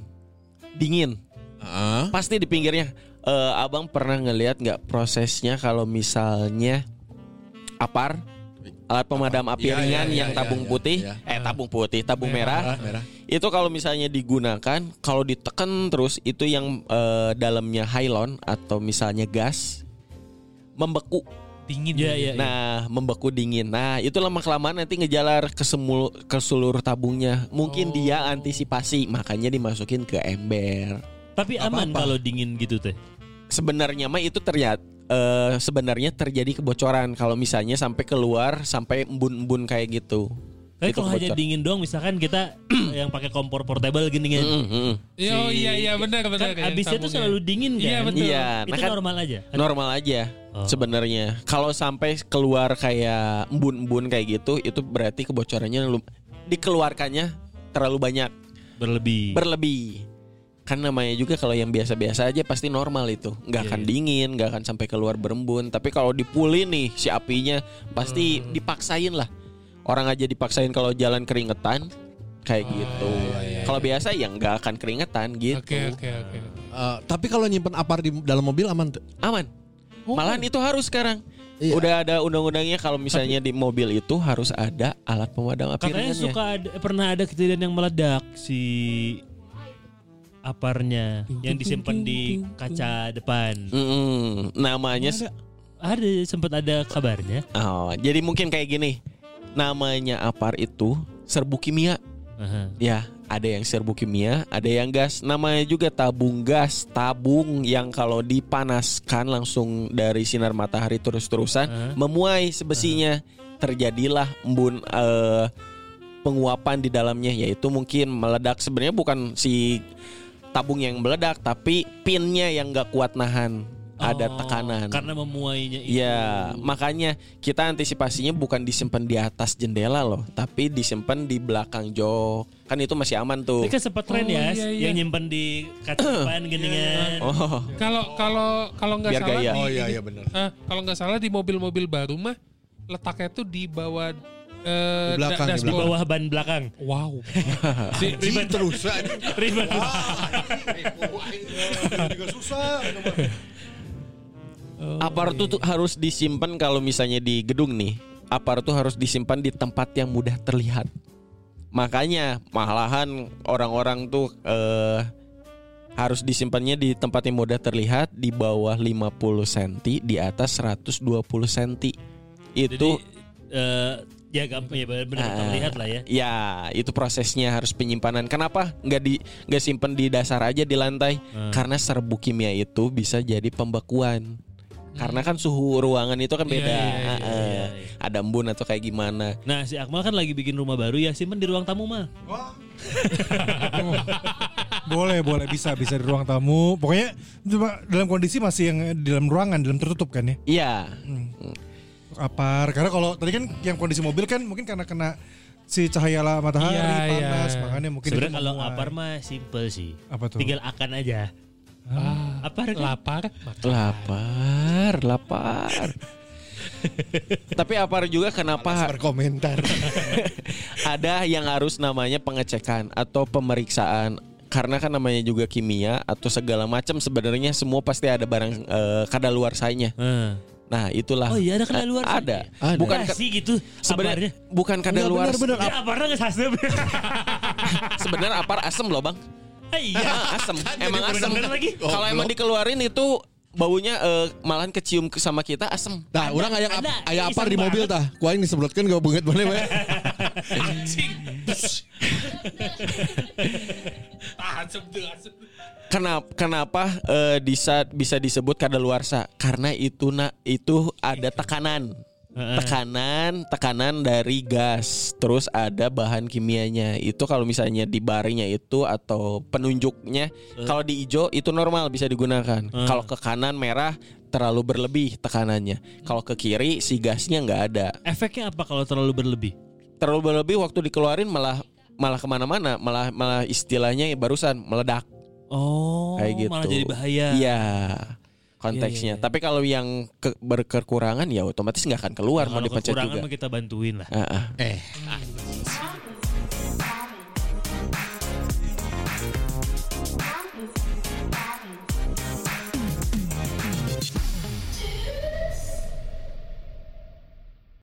dingin. Heeh. Pasti di pinggirnya. Eh, abang pernah ngelihat nggak prosesnya kalau misalnya apar alat pemadam api Iya, ringan iya, yang iya, tabung iya, putih, iya. eh tabung putih, tabung merah, merah. itu kalau misalnya digunakan, kalau ditekan terus itu yang eh, dalamnya hylon atau misalnya gas membeku. Dingin. Iya, iya. Nah, membeku dingin. Nah, itu lama kelamaan nanti ngejalar ke semul ke seluruh tabungnya. Mungkin dia antisipasi, makanya dimasukin ke ember. Tapi aman kalau dingin gitu teh. Sebenarnya mah itu terlihat eh, sebenarnya terjadi kebocoran kalau misalnya sampai keluar sampai embun-embun kayak gitu. Tapi Itu kalau hanya dingin doang misalkan kita yang pakai kompor portable gini kan. Mm, mm. Iya, oh, iya iya benar benar. Kan abisnya tuh selalu dingin kan. Iya, betul. Iya, Itu nah kan normal aja. normal aja Oh. sebenarnya. Kalau sampai keluar kayak embun-embun kayak gitu, itu berarti kebocorannya lu- dikeluarkannya terlalu banyak, Berlebih. berlebih. Kan namanya juga kalau yang biasa-biasa aja pasti normal itu, nggak Iya, akan iya. dingin, nggak akan sampai keluar berembun. Tapi kalau dipulin nih si apinya, pasti Hmm. dipaksain lah. Orang aja dipaksain kalau jalan keringetan, kayak gitu. Kalau biasa ya nggak akan keringetan gitu. Oke oke oke. Eh, tapi kalau nyimpen apar di dalam mobil aman tuh. Aman. Malahan itu harus sekarang. Iya. Udah ada undang-undangnya kalau misalnya di mobil itu harus ada alat pemadam api Katanya suka ada, pernah ada kejadian yang meledak si aparnya yang disimpan di kaca depan. Mm-mm. namanya s- Ada sempat ada kabarnya. oh, jadi mungkin kayak gini. Namanya apar itu serbu kimia. Aha. Ya, ada yang serbu kimia, ada yang gas. Namanya juga tabung gas, tabung yang kalau dipanaskan langsung dari sinar matahari terus-terusan Hah? memuai sebesinya. Terjadilah embun eh, penguapan di dalamnya yaitu mungkin meledak sebenarnya bukan si tabung yang meledak tapi pinnya yang nggak kuat nahan ada Oh, tekanan. Karena memuainya itu. Iya, makanya kita antisipasinya bukan disimpan di atas jendela loh, tapi disimpan di belakang jok. Kan itu masih aman tuh. Ini kan sempat tren Oh, ya, iya, iya. yang nyimpen di kaca depan gini kan. Oh, Kalau kalau kalau nggak salah gaya. di, Oh iya iya benar. eh, kalau nggak salah di mobil-mobil baru mah letaknya tuh di bawah eh, Di belakang, di bawah ban belakang. Wow. di, Ribet terus. Ribet. juga susah. apar tuh, harus disimpan kalau misalnya di gedung nih. Apar tuh harus disimpan di tempat yang mudah terlihat. Makanya malahan orang-orang tuh eh, harus disimpannya di tempat yang mudah terlihat di bawah 50 cm, di atas 120 cm. Itu Jadi eh, ya gampang ya benar Ah. terlihat lah ya. Ya, itu prosesnya harus penyimpanan. Kenapa nggak di nggak simpen di dasar aja di lantai? Hmm. Karena serbu kimia itu bisa jadi pembekuan. Karena kan suhu ruangan itu kan Iya, beda. iya, iya, Ah, ah. iya, iya. Ada embun atau kayak gimana? Nah si Akmal kan lagi bikin rumah baru ya simpen di ruang tamu mah. Boleh, boleh bisa bisa di ruang tamu. Pokoknya cuma dalam kondisi masih yang di dalam ruangan, dalam tertutup kan ya. Iya. Apar. Karena kalau tadi kan yang kondisi mobil kan mungkin karena kena si cahaya lah matahari Iya, iya. panas, makanya mungkin Sebenarnya kalau apar mah simple sih. Apa tuh? Tinggal akan aja. ah, Apar kan? lapar. Lapar, lapar. Tapi apar juga kenapa Berkomentar. ada yang harus namanya pengecekan atau pemeriksaan karena kan namanya juga kimia atau segala macam sebenarnya semua pasti ada barang eh, kadaluarsanya. Eh. Nah, itulah. Oh iya ada kadaluarsa. Ada. Ada. Bukan Bukan ka- sih gitu. sebenarnya Aparnya. bukan kadaluarsa. bener, Ya aparnya nggak sasem. Sebenarnya apar asem loh, Bang. Iya. Ah, asem. emang asem. bener lagi. Kalau emang dikeluarin itu baunya eh, malahan kecium ke- sama kita asem. Nah, orang aya ada, aya iseng apar di mobil tah. Ku aing disebutkeun gak banget mana we. Asem tuh asem. Kenapa kenapa eh, bisa bisa disebut kadaluarsa? Karena itu nak itu ada tekanan. Tekanan tekanan dari gas. Terus ada bahan kimianya. Itu kalau misalnya di barnya itu atau penunjuknya kalau di hijau itu normal bisa digunakan. Kalau ke kanan merah terlalu berlebih tekanannya. Kalau ke kiri si gasnya nggak ada. Efeknya apa kalau terlalu berlebih? terlalu berlebih waktu dikeluarin malah malah ke mana-mana. Malah malah istilahnya barusan meledak Oh, kayak gitu malah jadi bahaya. iya konteksnya Iya, iya, iya. tapi kalau yang ke- berkekurangan ya otomatis nggak akan keluar mau Kalau dipencet kekurangan juga mah kita bantuin lah. Ah, ah. Eh,